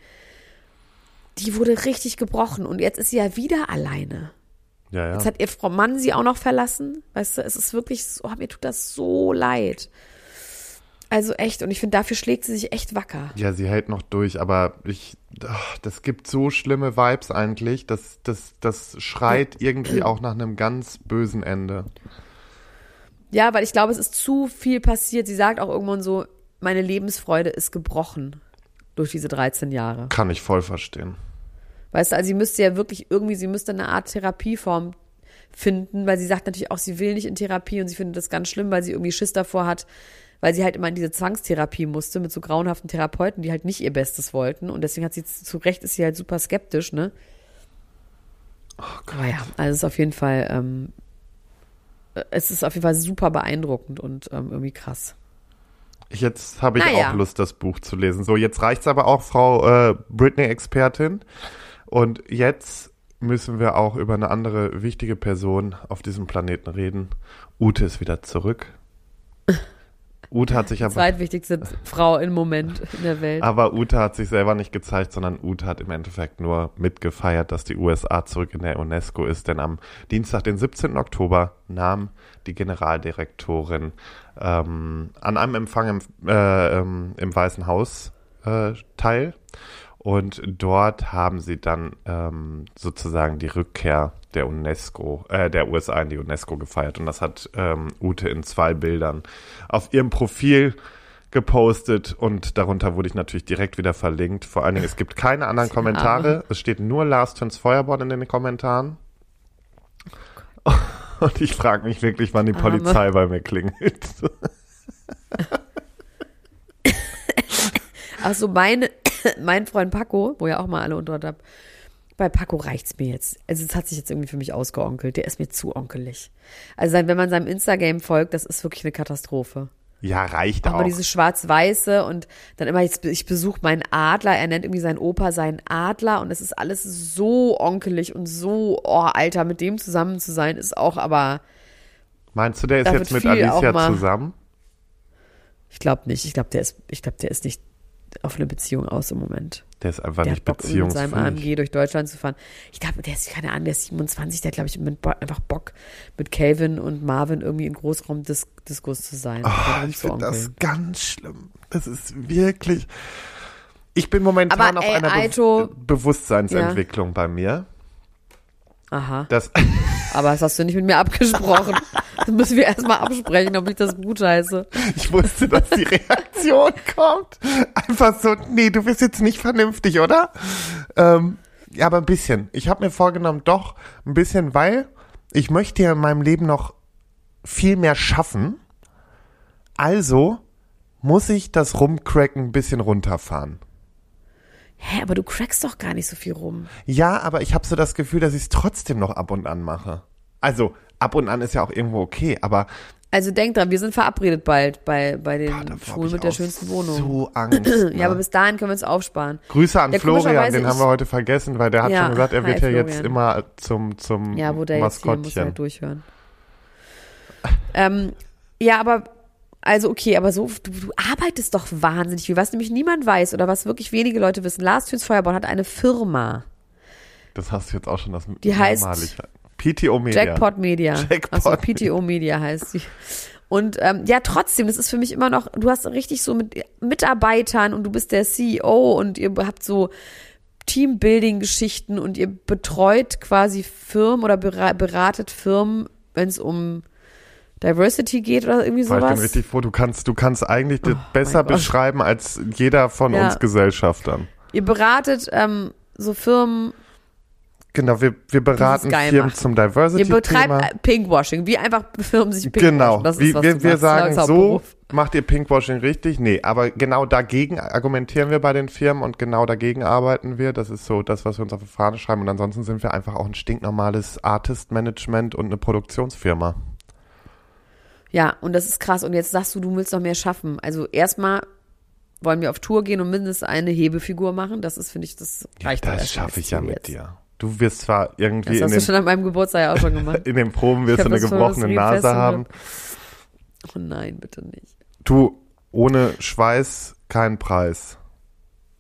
S3: Die wurde richtig gebrochen und jetzt ist sie ja wieder alleine.
S2: Ja, ja.
S3: Jetzt hat ihr Frau Mann sie auch noch verlassen. Weißt du, es ist wirklich so, oh, mir tut das so leid. Also echt, und ich finde, dafür schlägt sie sich echt wacker.
S2: Ja, sie hält noch durch, aber ich, ach, das gibt so schlimme Vibes eigentlich, das, das, das schreit irgendwie auch nach einem ganz bösen Ende.
S3: Ja, weil ich glaube, es ist zu viel passiert. Sie sagt auch irgendwann so, meine Lebensfreude ist gebrochen durch diese 13 Jahre.
S2: Kann ich voll verstehen.
S3: Weißt du, also sie müsste ja wirklich irgendwie, sie müsste eine Art Therapieform finden, weil sie sagt natürlich auch, sie will nicht in Therapie und sie findet das ganz schlimm, weil sie irgendwie Schiss davor hat, weil sie halt immer in diese Zwangstherapie musste mit so grauenhaften Therapeuten, die halt nicht ihr Bestes wollten und deswegen hat sie zu Recht ist sie halt super skeptisch, ne? Aber ja, also es ist auf jeden Fall, ähm, es ist auf jeden Fall super beeindruckend und ähm, irgendwie krass.
S2: Jetzt habe ich
S3: Naja.
S2: auch Lust, das Buch zu lesen. So, jetzt reicht's aber auch, Frau äh, Britney-Expertin. Und jetzt müssen wir auch über eine andere wichtige Person auf diesem Planeten reden. Ute ist wieder zurück. Ute hat sich aber,
S3: Zweitwichtigste Frau im Moment in der Welt.
S2: aber Ute hat sich selber nicht gezeigt, sondern Ute hat im Endeffekt nur mitgefeiert, dass die USA zurück in der UNESCO ist. Denn am Dienstag, den 17. Oktober, nahm die Generaldirektorin ähm, an einem Empfang im, äh, ähm, im Weißen Haus äh, teil. Und dort haben sie dann ähm, sozusagen die Rückkehr der UNESCO, äh, der USA in die UNESCO gefeiert. Und das hat ähm, Ute in zwei Bildern auf ihrem Profil gepostet und darunter wurde ich natürlich direkt wieder verlinkt. Vor allen Dingen, es gibt keine anderen Kommentare. Es steht nur Lars Töns Feuerborn in den Kommentaren. Und ich frage mich wirklich, wann die. Polizei bei mir klingelt.
S3: Also mein, mein Freund Paco, wo ja auch mal alle unter hab, bei Paco reicht's mir jetzt. Also es hat sich jetzt irgendwie für mich ausgeonkelt. Der ist mir zu onkelig. Also wenn man seinem Instagram folgt, das ist wirklich eine Katastrophe.
S2: Ja, reicht
S3: Auch mal dieses Schwarz-Weiße und dann immer, jetzt, ich besuche meinen Adler, er nennt irgendwie seinen Opa seinen Adler und es ist alles so onkelig und so, oh Alter, mit dem zusammen zu sein, ist auch aber,
S2: Meinst du, der ist jetzt mit Alicia zusammen?
S3: ich glaube nicht, ich glaube, der ist, ich glaube, der ist nicht auf eine Beziehung aus im Moment.
S2: Der ist einfach
S3: Der
S2: nicht
S3: hat Bock, mit seinem. AMG durch Deutschland zu fahren. Ich glaube, der ist, keine Ahnung, der ist 27, der hat, glaube ich, mit, einfach Bock, mit Calvin und Marvin irgendwie in Großraumdiskus zu sein.
S2: Oh, ich finde das ganz schlimm. Das ist wirklich. Ich bin momentan
S3: Aber,
S2: auf
S3: ey,
S2: einer Be
S3: Aito-
S2: Bewusstseinsentwicklung bei mir.
S3: Aha.
S2: Das,
S3: Aber das hast du nicht mit mir abgesprochen. Das müssen wir erstmal absprechen, ob ich das gut heiße.
S2: ich wusste, dass die Reaktion kommt. Einfach so, nee, du bist jetzt nicht vernünftig, oder? Ähm, ja, aber ein bisschen. Ich habe mir vorgenommen, doch ein bisschen, weil ich möchte ja in meinem Leben noch viel mehr schaffen. Also muss ich das Rumcracken ein bisschen runterfahren.
S3: Hä, aber du crackst doch gar nicht so viel rum.
S2: Ja, aber ich habe so das Gefühl, dass ich es trotzdem noch ab und an mache. Also ab und an ist ja auch irgendwo okay, aber
S3: Also denk dran, wir sind verabredet bald bei, bei den
S2: boah,
S3: Schulen mit der schönsten Wohnung.
S2: So Angst.
S3: ja, aber
S2: ne?
S3: bis dahin können wir uns aufsparen.
S2: Grüße an
S3: Ja,
S2: Florian, den haben wir heute vergessen, weil der hat
S3: Ja,
S2: schon gesagt, er wird
S3: hi,
S2: ja jetzt immer zum, zum
S3: Ja, wo der jetzt hier muss er
S2: Maskottchen.
S3: halt durchhören. ähm, ja, aber also okay, aber so, du, du arbeitest doch wahnsinnig viel, was nämlich niemand weiß oder was wirklich wenige Leute wissen. Lars Töns Feuerborn hat eine Firma,
S2: das hast du jetzt auch schon das
S3: Die heißt.
S2: PTO Media.
S3: Jackpot Media.
S2: Jackpot
S3: Also PTO Media heißt sie. Und ähm, ja, trotzdem, das ist für mich immer noch, du hast richtig so mit Mitarbeitern und du bist der CEO und ihr habt so Teambuilding-Geschichten und ihr betreut quasi Firmen oder bera- beratet Firmen, wenn es um Diversity geht oder irgendwie
S2: War ich bin
S3: sowas.
S2: richtig froh, du kannst, du kannst eigentlich das besser beschreiben als jeder von
S3: Ja.
S2: uns Gesellschaftern.
S3: Ihr beratet ähm, so Firmen,
S2: Genau, wir, wir beraten Firmen zum
S3: ihr betreibt
S2: Diversity-Thema.
S3: äh, Pinkwashing, wie einfach Firmen sich pinkwashen.
S2: Genau,
S3: Das ist, was
S2: wir, wir sagen, so
S3: Hauptberuf.
S2: macht ihr Pinkwashing richtig? Nee, aber genau dagegen argumentieren wir bei den Firmen und genau dagegen arbeiten wir. Das ist so das, was wir uns auf die Fahne schreiben. Und ansonsten sind wir einfach auch ein stinknormales Artist-Management und eine Produktionsfirma.
S3: Ja, und das ist krass. Und jetzt sagst du, du willst noch mehr schaffen. Also erstmal wollen wir auf Tour gehen und mindestens eine Hebefigur machen. Das ist, finde ich, das reicht doch
S2: das schaffe ich ja mit
S3: jetzt.
S2: dir. Du wirst zwar irgendwie
S3: Das
S2: in
S3: hast du
S2: den,
S3: schon an meinem Geburtstag ja auch schon gemacht.
S2: in den Proben wirst du eine gebrochene Nase haben.
S3: Oh nein, bitte nicht.
S2: Du, ohne Schweiß kein Preis.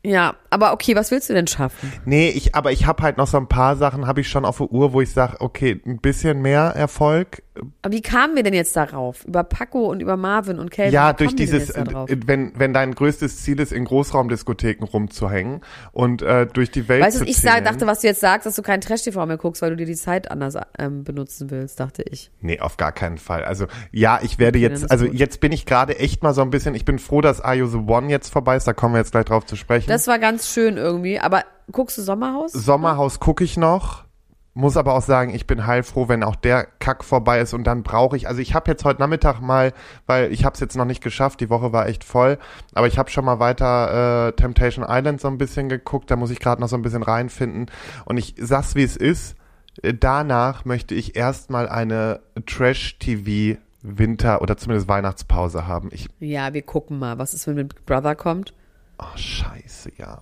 S3: Ja, aber okay, was willst du denn schaffen?
S2: Nee, ich, aber ich habe halt noch so ein paar Sachen, habe ich schon auf der Uhr, wo ich sage, okay, ein bisschen mehr Erfolg.
S3: Aber wie kamen wir denn jetzt darauf? Über Paco und über Marvin und Kelvin?
S2: ja, durch dieses, äh, wenn, wenn dein größtes Ziel ist, in Großraumdiskotheken rumzuhängen und äh, durch die Welt
S3: Weißt du,
S2: zu
S3: was ich
S2: tingeln.
S3: sag, dachte, was du jetzt sagst, dass du kein Trash-TV mehr guckst, weil du dir die Zeit anders ähm, benutzen willst, dachte ich.
S2: Nee, auf gar keinen Fall. Also ja, ich werde
S3: Okay,
S2: jetzt, also
S3: gut.
S2: jetzt bin ich gerade echt mal so ein bisschen, ich bin froh, dass Are You The One jetzt vorbei ist, da kommen wir jetzt gleich drauf zu sprechen.
S3: Das war ganz schön irgendwie. Aber guckst du Sommerhaus?
S2: Sommerhaus gucke ich noch, muss aber auch sagen, ich bin heilfroh, wenn auch der Kack vorbei ist und dann brauche ich, also ich habe jetzt heute Nachmittag mal, weil ich habe es jetzt noch nicht geschafft, die Woche war echt voll, aber ich habe schon mal weiter äh, Temptation Island so ein bisschen geguckt, da muss ich gerade noch so ein bisschen reinfinden und ich sag's wie es ist, äh, danach möchte ich erstmal eine Trash-TV Winter- oder zumindest Weihnachtspause haben. Ich,
S3: Ja, wir gucken mal, was ist, wenn Big Brother kommt.
S2: Oh scheiße, ja.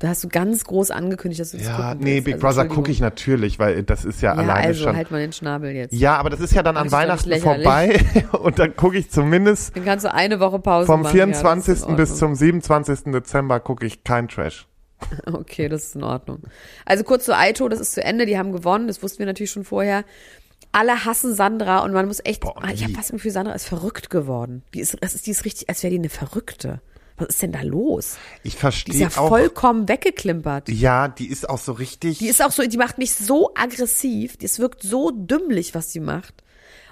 S3: Da hast du ganz groß angekündigt, dass du das
S2: Ja, nee. Big
S3: Also,
S2: Brother gucke ich natürlich, weil das ist ja,
S3: Ja,
S2: alleine
S3: also
S2: schon.
S3: halt mal den Schnabel jetzt.
S2: Ja, aber das ist ja dann an Weihnachten vorbei und dann gucke ich zumindest
S3: Dann kannst du eine Woche Pause
S2: vom
S3: machen. ja, das
S2: 24.
S3: ist in
S2: bis zum 27. Dezember gucke ich kein Trash.
S3: Okay, das ist in Ordnung. Also kurz zu Aito, das ist zu Ende, die haben gewonnen, das wussten wir natürlich schon vorher. Alle hassen Sandra und man muss echt,
S2: Boah,
S3: Ah, ich habe fast das Gefühl, Sandra ist verrückt geworden. Die ist, das ist, die ist richtig, als wäre die eine Verrückte. Was ist denn da los?
S2: Ich
S3: Die ist
S2: verstehe
S3: ja
S2: auch.
S3: vollkommen weggeklimpert.
S2: Ja, die ist auch so richtig.
S3: Die ist auch so, die macht mich so aggressiv, die es wirkt so dümmlich, was sie macht.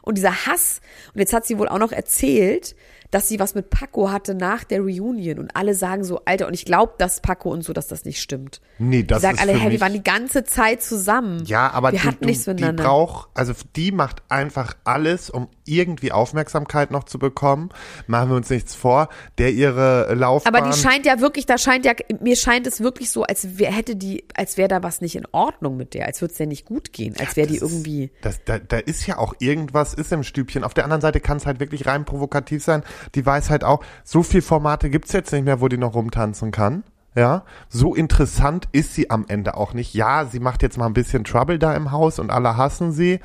S3: Und dieser Hass, und jetzt hat sie wohl auch noch erzählt, dass sie was mit Paco hatte nach der Reunion und alle sagen so, Alter, und ich glaube, dass Paco und so, dass das nicht stimmt.
S2: nee, das
S3: die sagen
S2: ist
S3: alle,
S2: für
S3: hey,
S2: mich,
S3: wir waren die ganze Zeit zusammen.
S2: Ja, aber
S3: wir
S2: die,
S3: hatten nichts
S2: die
S3: miteinander.
S2: braucht, also die macht einfach alles, um irgendwie Aufmerksamkeit noch zu bekommen. Machen wir uns nichts vor. Der ihre Laufbahn.
S3: aber die scheint ja wirklich, da scheint ja, mir scheint es wirklich so, als wär, hätte die, als wäre da was nicht in Ordnung mit der, als würde es der nicht gut gehen, als wäre die
S2: das ist-
S3: irgendwie.
S2: Das, da, da ist ja auch irgendwas, ist im Stübchen. Auf der anderen Seite kann es halt wirklich rein provokativ sein. Die weiß halt auch, so viel Formate gibt's jetzt nicht mehr, wo die noch rumtanzen kann. Ja, so interessant ist sie am Ende auch nicht. Ja, sie macht jetzt mal ein bisschen Trouble da im Haus und alle hassen sie.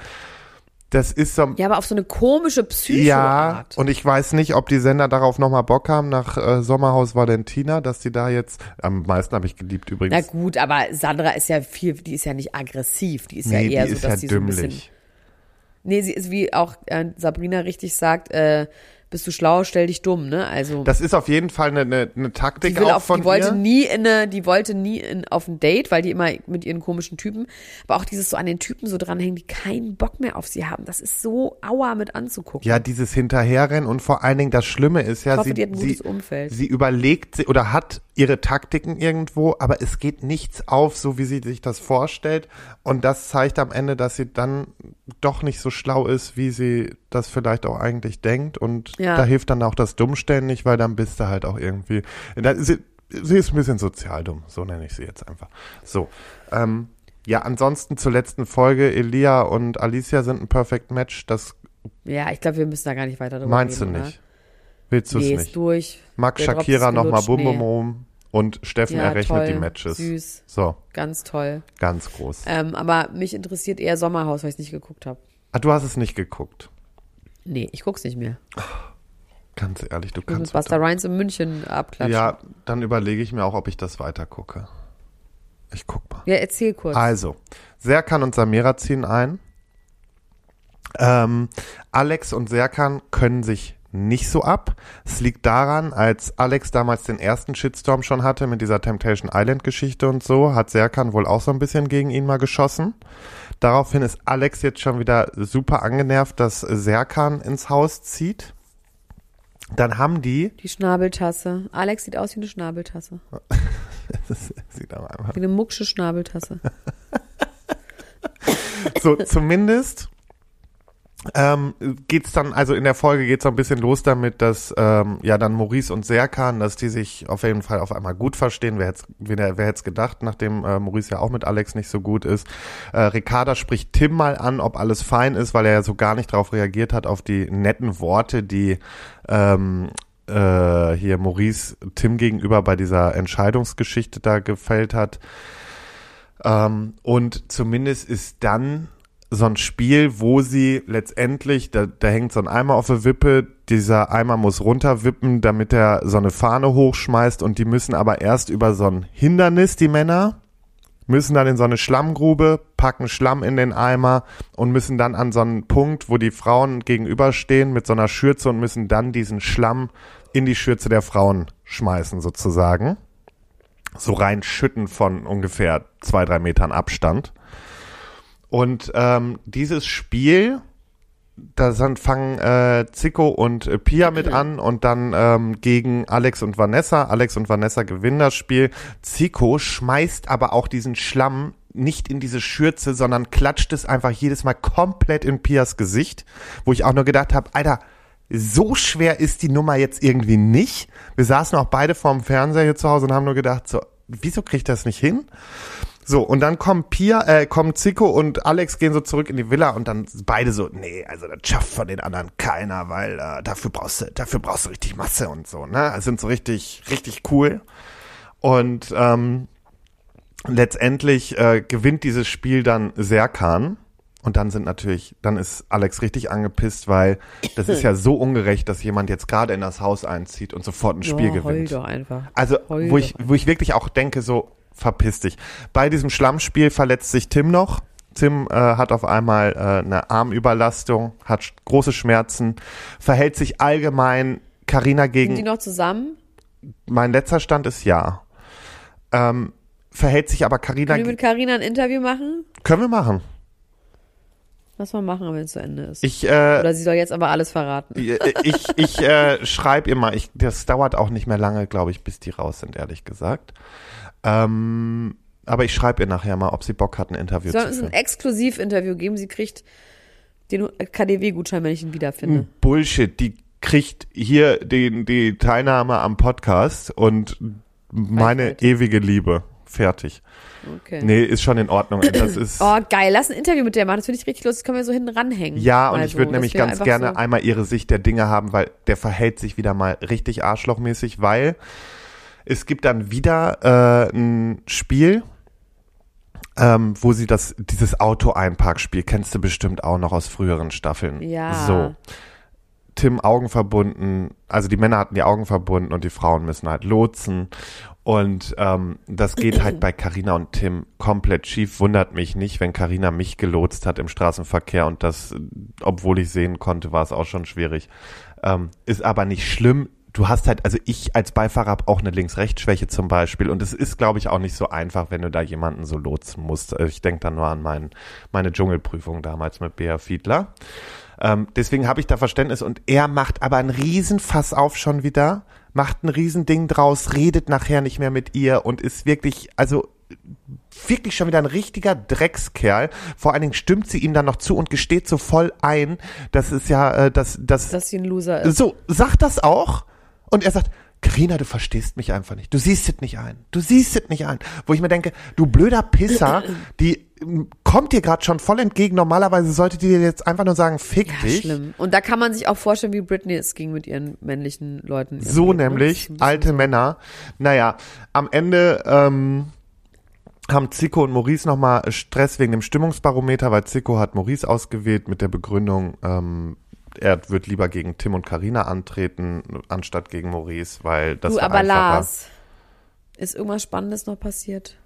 S2: Das ist so,
S3: Ja, aber auf so eine komische Psycho-Art.
S2: ja, und ich weiß nicht, ob die Sender darauf nochmal Bock haben nach äh, Sommerhaus Valentina, dass die da jetzt, am meisten habe ich geliebt
S3: Na
S2: übrigens.
S3: gut, aber Sandra ist ja viel, die ist ja nicht aggressiv, die ist ja
S2: nee,
S3: eher
S2: die
S3: so,
S2: ist
S3: dass
S2: ja
S3: sie so ein bisschen.
S2: dümmlich.
S3: Nee, sie ist wie auch äh, Sabrina richtig sagt, äh, bist du schlau, stell dich dumm, ne? Also
S2: Das ist auf jeden Fall eine, eine, eine Taktik
S3: die will
S2: auch
S3: auf,
S2: von
S3: die wollte
S2: ihr.
S3: nie in eine, die wollte nie in, auf ein Date, weil die immer mit ihren komischen Typen, aber auch dieses so an den Typen so dranhängen, die keinen Bock mehr auf sie haben. Das ist so aua mit anzugucken.
S2: Ja, dieses Hinterherrennen und vor allen Dingen das Schlimme ist ja,
S3: hoffe,
S2: sie, sie, sie überlegt oder hat ihre Taktiken irgendwo, aber es geht nichts auf, so wie sie sich das vorstellt. Und das zeigt am Ende, dass sie dann doch nicht so schlau ist, wie sie das vielleicht auch eigentlich denkt. Und
S3: Ja.
S2: da hilft dann auch das Dummstellen nicht, weil dann bist du halt auch irgendwie. Sie, sie ist ein bisschen sozial dumm, so nenne ich sie jetzt einfach. So. Ähm, ja, ansonsten zur letzten Folge, Elia und Alicia sind ein Perfect Match. Das
S3: Ja, ich glaube, wir müssen da gar nicht weiter drüber
S2: meinst du
S3: reden.
S2: nicht? Willst du es nicht?
S3: durch.
S2: Max Shakira nochmal Bum Bum. Bum und Steffen
S3: Ja,
S2: errechnet
S3: toll,
S2: die Matches.
S3: Süß,
S2: So,
S3: ganz toll.
S2: ganz groß.
S3: Ähm, aber mich interessiert eher Sommerhaus, weil ich es nicht geguckt habe.
S2: Ah, du hast es nicht geguckt.
S3: Nee, ich guck's nicht mehr.
S2: Ganz ehrlich, du
S3: Ich
S2: kannst.
S3: mit Buster Rhymes in München abklatschen.
S2: ja, dann überlege ich mir auch, ob ich das weiter gucke. Ich guck mal.
S3: Ja, erzähl kurz.
S2: Also, Serkan und Samira ziehen ein. Ähm, Alex und Serkan können sich nicht so ab. Es liegt daran, als Alex damals den ersten Shitstorm schon hatte mit dieser Temptation Island Geschichte und so, hat Serkan wohl auch so ein bisschen gegen ihn mal geschossen. Daraufhin ist Alex jetzt schon wieder super angenervt, dass Serkan ins Haus zieht. Dann haben die,
S3: Die Schnabeltasse. Alex sieht aus wie eine Schnabeltasse.
S2: das sieht aber einfach
S3: Wie eine mucksche Schnabeltasse.
S2: so zumindest ähm, geht's dann, also in der Folge geht's so ein bisschen los damit, dass ähm, ja dann Maurice und Serkan, dass die sich auf jeden Fall auf einmal gut verstehen. Wer hätte wer, wer hätt's gedacht, nachdem äh, Maurice ja auch mit Alex nicht so gut ist. Äh, Ricarda spricht Tim mal an, ob alles fein ist, weil er ja so gar nicht darauf reagiert hat, auf die netten Worte, die ähm, äh, hier Maurice Tim gegenüber bei dieser Entscheidungsgeschichte da gefällt hat. Ähm, und zumindest ist dann so ein Spiel, wo sie letztendlich, da, da hängt so ein Eimer auf der Wippe, dieser Eimer muss runterwippen, damit er so eine Fahne hochschmeißt und die müssen aber erst über so ein Hindernis, die Männer, müssen dann in so eine Schlammgrube, packen Schlamm in den Eimer und müssen dann an so einen Punkt, wo die Frauen gegenüberstehen mit so einer Schürze und müssen dann diesen Schlamm in die Schürze der Frauen schmeißen sozusagen. So reinschütten von ungefähr zwei, drei Metern Abstand. Und ähm, dieses Spiel, da sind, fangen äh, Zico und äh, Pia mit an und dann ähm, gegen Alex und Vanessa. Alex und Vanessa gewinnen das Spiel. Zico schmeißt aber auch diesen Schlamm nicht in diese Schürze, sondern klatscht es einfach jedes Mal komplett in Pias Gesicht, wo ich auch nur gedacht habe, Alter, so schwer ist die Nummer jetzt irgendwie nicht. Wir saßen auch beide vorm Fernseher hier zu Hause und haben nur gedacht, so, wieso kriegt das nicht hin? So, und dann kommen Pia, äh, kommen Zico und Alex gehen so zurück in die Villa und dann beide so, nee, also das schafft von den anderen keiner, weil äh, dafür brauchst du, dafür brauchst du richtig Masse und so, ne? Also sind so richtig, richtig cool. Und ähm, letztendlich äh, gewinnt dieses Spiel dann Serkan. Und dann sind natürlich, dann ist Alex richtig angepisst, weil das ist ja so ungerecht, dass jemand jetzt gerade in das Haus einzieht und sofort ein Spiel
S3: heul
S2: gewinnt.
S3: doch einfach.
S2: Also,
S3: Heul
S2: wo ich, wo ich wirklich auch denke, so, verpiss dich. Bei diesem Schlammspiel verletzt sich Tim noch. Tim äh, hat auf einmal äh, eine Armüberlastung, hat große Schmerzen, verhält sich allgemein Carina
S3: Sind die
S2: gegen.
S3: noch zusammen?
S2: Mein letzter Stand ist ja. Ähm, verhält sich aber Carina.
S3: Können wir mit Carina ein Interview machen?
S2: Können wir machen.
S3: Lass mal machen, wenn es zu Ende ist.
S2: Ich, äh,
S3: Oder sie soll jetzt aber alles verraten.
S2: ich, ich äh, schreibe immer, ich, das dauert auch nicht mehr lange, glaube ich, bis die raus sind, ehrlich gesagt. Ähm, aber ich schreibe ihr nachher mal, ob sie Bock hat, ein Interview
S3: soll
S2: zu
S3: uns ein
S2: führen.
S3: Exklusiv-Interview geben. Sie kriegt den KDW-Gutschein, wenn ich ihn wiederfinde.
S2: Bullshit, die kriegt hier den, die Teilnahme am Podcast und meine
S3: Reichweite.
S2: ewige Liebe. Fertig.
S3: Okay.
S2: Nee, ist schon in Ordnung. Das ist.
S3: Oh, geil. Lass ein Interview mit der machen. Das finde ich richtig lustig. Das können wir so hinten ranhängen.
S2: Ja, und
S3: Mal
S2: ich würde nämlich ganz gerne
S3: so-
S2: einmal ihre Sicht der Dinge haben, weil der verhält sich wieder mal richtig arschlochmäßig, weil es gibt dann wieder äh, ein Spiel, ähm, wo sie das, dieses Auto-Einparkspiel, kennst du bestimmt auch noch aus früheren Staffeln.
S3: Ja.
S2: So. Tim Augen verbunden, also die Männer hatten die Augen verbunden und die Frauen müssen halt lotsen. Und ähm, das geht halt bei Carina und Tim komplett schief. Wundert mich nicht, wenn Carina mich gelotst hat im Straßenverkehr und das, obwohl ich sehen konnte, war es auch schon schwierig. Ähm, ist aber nicht schlimm. Du hast halt, also ich als Beifahrer habe auch eine Links-Rechts-Schwäche zum Beispiel und es ist, glaube ich, auch nicht so einfach, wenn du da jemanden so lotsen musst. Also Ich denke dann nur an mein, meine Dschungelprüfung damals mit Bea Fiedler. Ähm, deswegen habe ich da Verständnis und er macht aber einen Riesenfass auf schon wieder, macht ein Riesending draus, redet nachher nicht mehr mit ihr und ist wirklich, also wirklich schon wieder ein richtiger Dreckskerl. Vor allen Dingen stimmt sie ihm dann noch zu und gesteht so voll ein, das ist ja, äh, dass, dass,
S3: Dass sie ein Loser ist.
S2: so, sagt das auch und er sagt, Carina, du verstehst mich einfach nicht. Du siehst es nicht ein. Du siehst es nicht ein. Wo ich mir denke, du blöder Pisser, die kommt dir gerade schon voll entgegen. Normalerweise sollte die dir jetzt einfach nur sagen, fick
S3: Ja,
S2: dich.
S3: schlimm. Und da kann man sich auch vorstellen, wie Britney es ging mit ihren männlichen Leuten.
S2: So
S3: Leben, ne?
S2: nämlich, alte Männer. Naja, am Ende ähm, haben Zico und Maurice nochmal Stress wegen dem Stimmungsbarometer, weil Zico hat Maurice ausgewählt mit der Begründung, ähm, er wird lieber gegen Tim und Karina antreten, anstatt gegen Maurice, weil das
S3: Du, aber
S2: einfacher.
S3: Lars, ist irgendwas Spannendes noch passiert?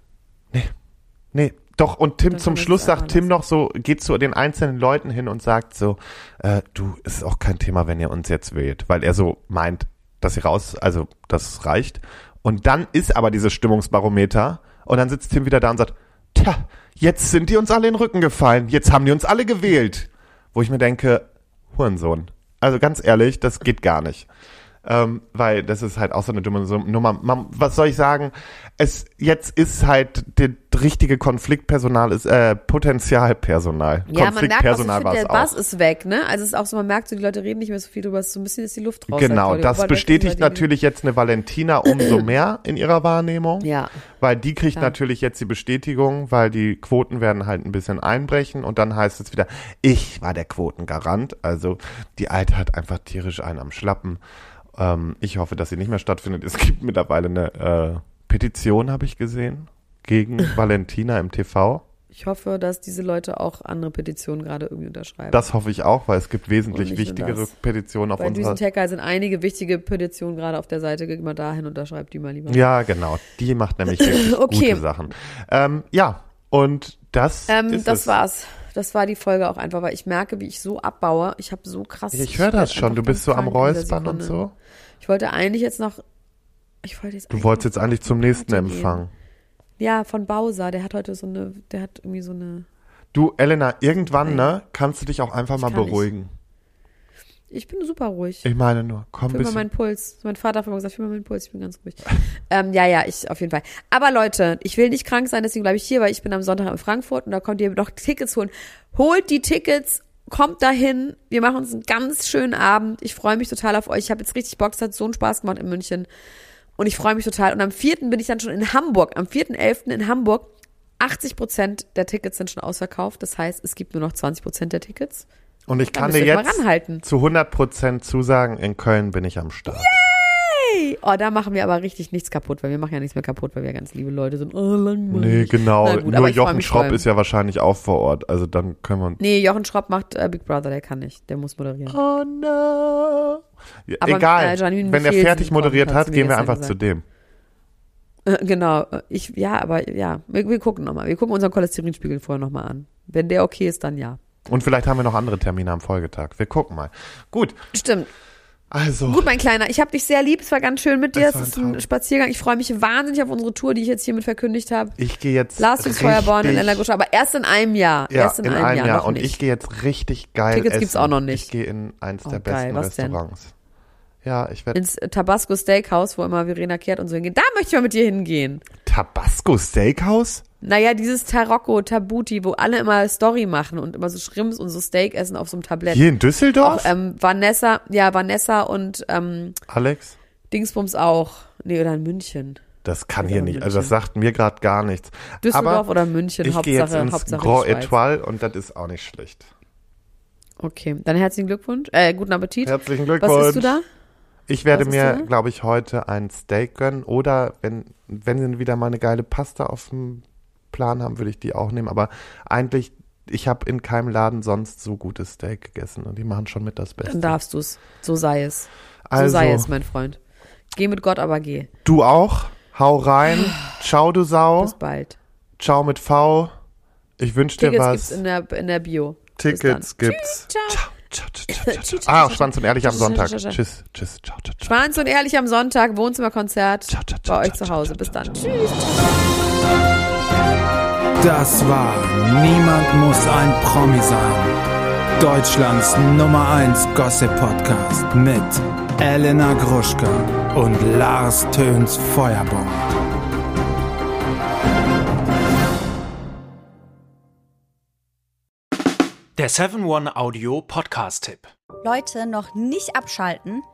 S2: Nee, doch, und Tim zum Schluss sagt Tim noch so, geht zu den einzelnen Leuten hin und sagt so, äh, du, ist auch kein Thema, wenn ihr uns jetzt wählt, weil er so meint, dass sie raus, also das reicht. Und dann ist aber dieses Stimmungsbarometer und dann sitzt Tim wieder da und sagt, tja, jetzt sind die uns alle in den Rücken gefallen, jetzt haben die uns alle gewählt. Wo ich mir denke, Hurensohn. Also ganz ehrlich, das geht gar nicht. Ähm, weil das ist halt auch so eine dumme Nummer. Man, was soll ich sagen? Es jetzt ist halt der richtige Konfliktpersonal ist äh, Potenzialpersonal.
S3: Ja, man merkt auch, so, ich
S2: war
S3: der Bass
S2: auch.
S3: ist weg, ne? Also es ist auch so, man merkt so, die Leute reden nicht mehr so viel drüber, es ist so ein bisschen ist die Luft raus.
S2: Genau,
S3: halt,
S2: das bestätigt natürlich jetzt eine Valentina umso mehr in ihrer Wahrnehmung.
S3: Ja.
S2: Weil die kriegt
S3: Klar.
S2: natürlich jetzt die Bestätigung, weil die Quoten werden halt ein bisschen einbrechen und dann heißt es wieder, ich war der Quotengarant. Also die Alte hat einfach tierisch einen am Schlappen. Ähm, ich hoffe, dass sie nicht mehr stattfindet. Es gibt mittlerweile eine äh, Petition, habe ich gesehen, gegen Valentina im TV.
S3: Ich hoffe, dass diese Leute auch andere Petitionen gerade irgendwie unterschreiben.
S2: Das hoffe ich auch, weil es gibt wesentlich
S3: Und
S2: wichtigere. Petitionen auf
S3: Bei
S2: unserer...
S3: Düsentecker sind einige wichtige Petitionen gerade auf der Seite. Geht mal dahin, unterschreibt die mal lieber.
S2: Ja, genau. Die macht nämlich
S3: Okay.
S2: gute Sachen. Ähm, ja, und das
S3: Ähm,
S2: ist
S3: das
S2: es.
S3: war's. Das war die Folge auch einfach, weil ich merke, wie ich so abbaue. Ich habe so krass.
S2: Ich höre das schon. Du bist so am Räuspern und so.
S3: Ich wollte eigentlich jetzt noch. Ich wollte jetzt
S2: Du wolltest jetzt eigentlich zum nächsten
S3: Party gehen.
S2: Empfang.
S3: Ja, von Bowser. Der hat heute so eine. Der hat irgendwie so eine.
S2: Du, Elena, irgendwann,
S3: Nein.
S2: ne, kannst du dich auch einfach
S3: Ich
S2: mal beruhigen.
S3: Ich bin super ruhig.
S2: Ich meine nur, komm
S3: Fühl mal meinen Puls. Mein Vater hat immer gesagt, fühl mal meinen Puls, ich bin ganz ruhig. ähm, ja, ja, ich auf jeden Fall. Aber Leute, ich will nicht krank sein, deswegen bleibe ich hier, weil ich bin am Sonntag in Frankfurt und da kommt ihr noch Tickets holen. Holt die Tickets, kommt dahin. Wir machen uns einen ganz schönen Abend. Ich freue mich total auf euch. Ich habe jetzt richtig Bock, es hat so einen Spaß gemacht in München. Und ich freue mich total. Und am 4. bin ich dann schon in Hamburg. Am 4.11. in Hamburg. 80 Prozent der Tickets sind schon ausverkauft. Das heißt, es gibt nur noch 20 Prozent der Tickets.
S2: Und ich
S3: Da
S2: kann dir jetzt zu 100% zusagen, in Köln bin ich am Start.
S3: Hey, oh, da machen wir aber richtig nichts kaputt, weil wir machen ja nichts mehr kaputt, weil wir ganz liebe Leute sind. Oh, langweilig.
S2: Nee, genau.
S3: Na gut,
S2: Nur Jochen Schropp ist ja wahrscheinlich auch vor Ort. Also dann können wir...
S3: Nee, Jochen Schropp macht äh, Big Brother, der kann nicht. Der muss moderieren.
S2: Oh no. Ja,
S3: Aber,
S2: Egal.
S3: äh, Janine
S2: Wenn der
S3: Befehl
S2: fertig
S3: kommt,
S2: moderiert
S3: hat
S2: gehen wir einfach
S3: gesagt.
S2: zu dem.
S3: Äh, genau. Äh, Ich, ja, aber ja, wir, wir gucken nochmal. Wir gucken unseren Cholesterinspiegel vorher nochmal an. Wenn der okay ist, dann ja.
S2: Und vielleicht haben wir noch andere Termine am Folgetag. Wir gucken mal. Gut,
S3: Stimmt.
S2: Also.
S3: Gut, mein Kleiner, ich habe dich sehr lieb. Es war ganz schön mit dir.
S2: Es ein
S3: ist ein
S2: Traum.
S3: Spaziergang. Ich freue mich wahnsinnig auf unsere Tour, die ich jetzt hiermit verkündigt habe.
S2: Ich gehe jetzt
S3: Lars Fix Feuerborn in Elena Gusche, aber erst in einem Jahr.
S2: Ja,
S3: erst in, einem, Jahr, noch
S2: Und
S3: nicht.
S2: ich gehe jetzt richtig geil
S3: Tickets
S2: essen.
S3: gibt's auch noch nicht.
S2: Ich gehe in eins
S3: Oh,
S2: der
S3: geil.
S2: besten
S3: Was denn?
S2: Ja, ich werde
S3: ins Tabasco Steakhouse, wo immer Verena Kehrt und so hingehen. Da möchte ich mal mit dir hingehen.
S2: Tabasco Steakhouse?
S3: Naja, dieses Tarocco, Tabuti, wo alle immer Story machen und immer so Shrimps und so Steak essen auf so einem Tablett.
S2: Hier in
S3: Auch
S2: Düsseldorf?
S3: ähm, Vanessa, ja, Vanessa und ähm,
S2: Alex?
S3: Dingsbums auch. Nee, oder in München.
S2: Das kann
S3: Oder
S2: hier nicht. Also das
S3: München.
S2: sagt mir gerade gar nichts.
S3: Düsseldorf
S2: Aber
S3: oder München,
S2: ich gehe jetzt
S3: Hauptsache,
S2: ins
S3: Hauptsache
S2: Grand. Etoile und das ist auch nicht schlecht.
S3: Okay, dann herzlichen Glückwunsch. Äh, guten Appetit.
S2: Herzlichen
S3: Was
S2: Glückwunsch.
S3: isst du da?
S2: Ich werde
S3: Was
S2: mir, glaube ich, heute ein Steak gönnen oder wenn, wenn sie wieder mal eine geile Pasta auf dem Plan haben, würde ich die auch nehmen. Aber eigentlich, ich habe in keinem Laden sonst so gutes Steak gegessen und die machen schon mit das Beste.
S3: Dann darfst du es. So sei es. So
S2: Also,
S3: sei es, mein Freund. Geh mit Gott, aber geh.
S2: du auch. Hau rein. Ciao, du Sau.
S3: Bis bald.
S2: Ciao mit V. Ich wünsche dir
S3: Tickets gibt's
S2: was.
S3: in der, in der Bio.
S2: Tickets gibt's.
S3: Ciao.
S2: Ciao, ciao, Ah, Schwanz und ehrlich am Sonntag.
S3: tschüss, tschüss.
S2: Ciao, ciao, ciao.
S3: Schwanz und ehrlich am Sonntag, Wohnzimmerkonzert
S2: Ciao, ciao, ciao,
S3: bei euch zu Hause. Bis dann. Tschüss.
S1: Das war Niemand muss ein Promi sein. Deutschlands Nummer 1 Gossip Podcast mit Elena Gruschka und Lars Töns Feuerbomb.
S4: Der 7-One-Audio-Podcast-Tipp.
S5: Leute, noch nicht abschalten.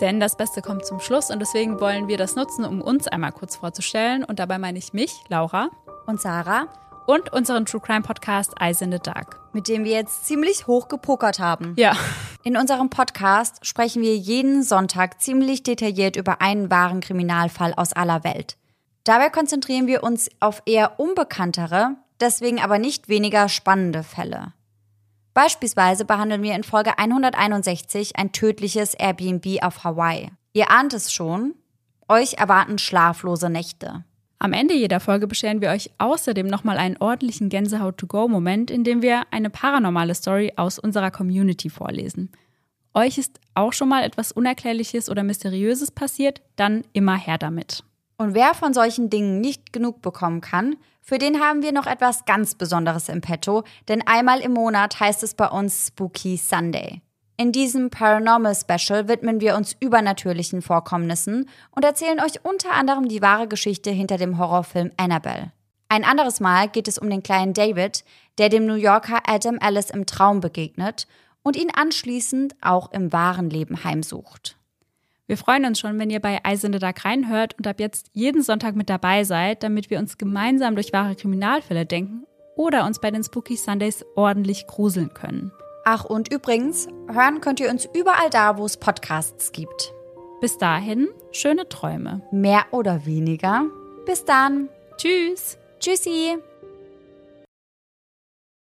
S6: Denn das Beste kommt zum Schluss und deswegen wollen wir das nutzen, um uns einmal kurz vorzustellen. Und dabei meine ich mich, Laura.
S5: Und Sarah.
S6: Und unseren True Crime Podcast Eyes in the Dark.
S5: Mit dem wir jetzt ziemlich hoch gepokert haben.
S6: Ja.
S5: In unserem Podcast sprechen wir jeden Sonntag ziemlich detailliert über einen wahren Kriminalfall aus aller Welt. Dabei konzentrieren wir uns auf eher unbekanntere, deswegen aber nicht weniger spannende Fälle. Beispielsweise behandeln wir in Folge 161 ein tödliches Airbnb auf Hawaii. Ihr ahnt es schon, euch erwarten schlaflose Nächte.
S6: Am Ende jeder Folge bescheren wir euch außerdem nochmal einen ordentlichen Gänsehaut-to-go-Moment, in dem wir eine paranormale Story aus unserer Community vorlesen. Euch ist auch schon mal etwas Unerklärliches oder Mysteriöses passiert, dann immer her damit.
S5: Und wer von solchen Dingen nicht genug bekommen kann, für den haben wir noch etwas ganz Besonderes im Petto, denn einmal im Monat heißt es bei uns Spooky Sunday. In diesem Paranormal Special widmen wir uns übernatürlichen Vorkommnissen und erzählen euch unter anderem die wahre Geschichte hinter dem Horrorfilm Annabelle. Ein anderes Mal geht es um den kleinen David, der dem New Yorker Adam Ellis im Traum begegnet und ihn anschließend auch im wahren Leben heimsucht.
S6: Wir freuen uns schon, wenn ihr bei the Dark reinhört und ab jetzt jeden Sonntag mit dabei seid, damit wir uns gemeinsam durch wahre Kriminalfälle denken oder uns bei den Spooky Sundays ordentlich gruseln können.
S5: Ach, und übrigens, hören könnt ihr uns überall da, wo es Podcasts gibt.
S6: Bis dahin, schöne Träume.
S5: Mehr oder weniger. Bis dann.
S6: Tschüss.
S5: Tschüssi.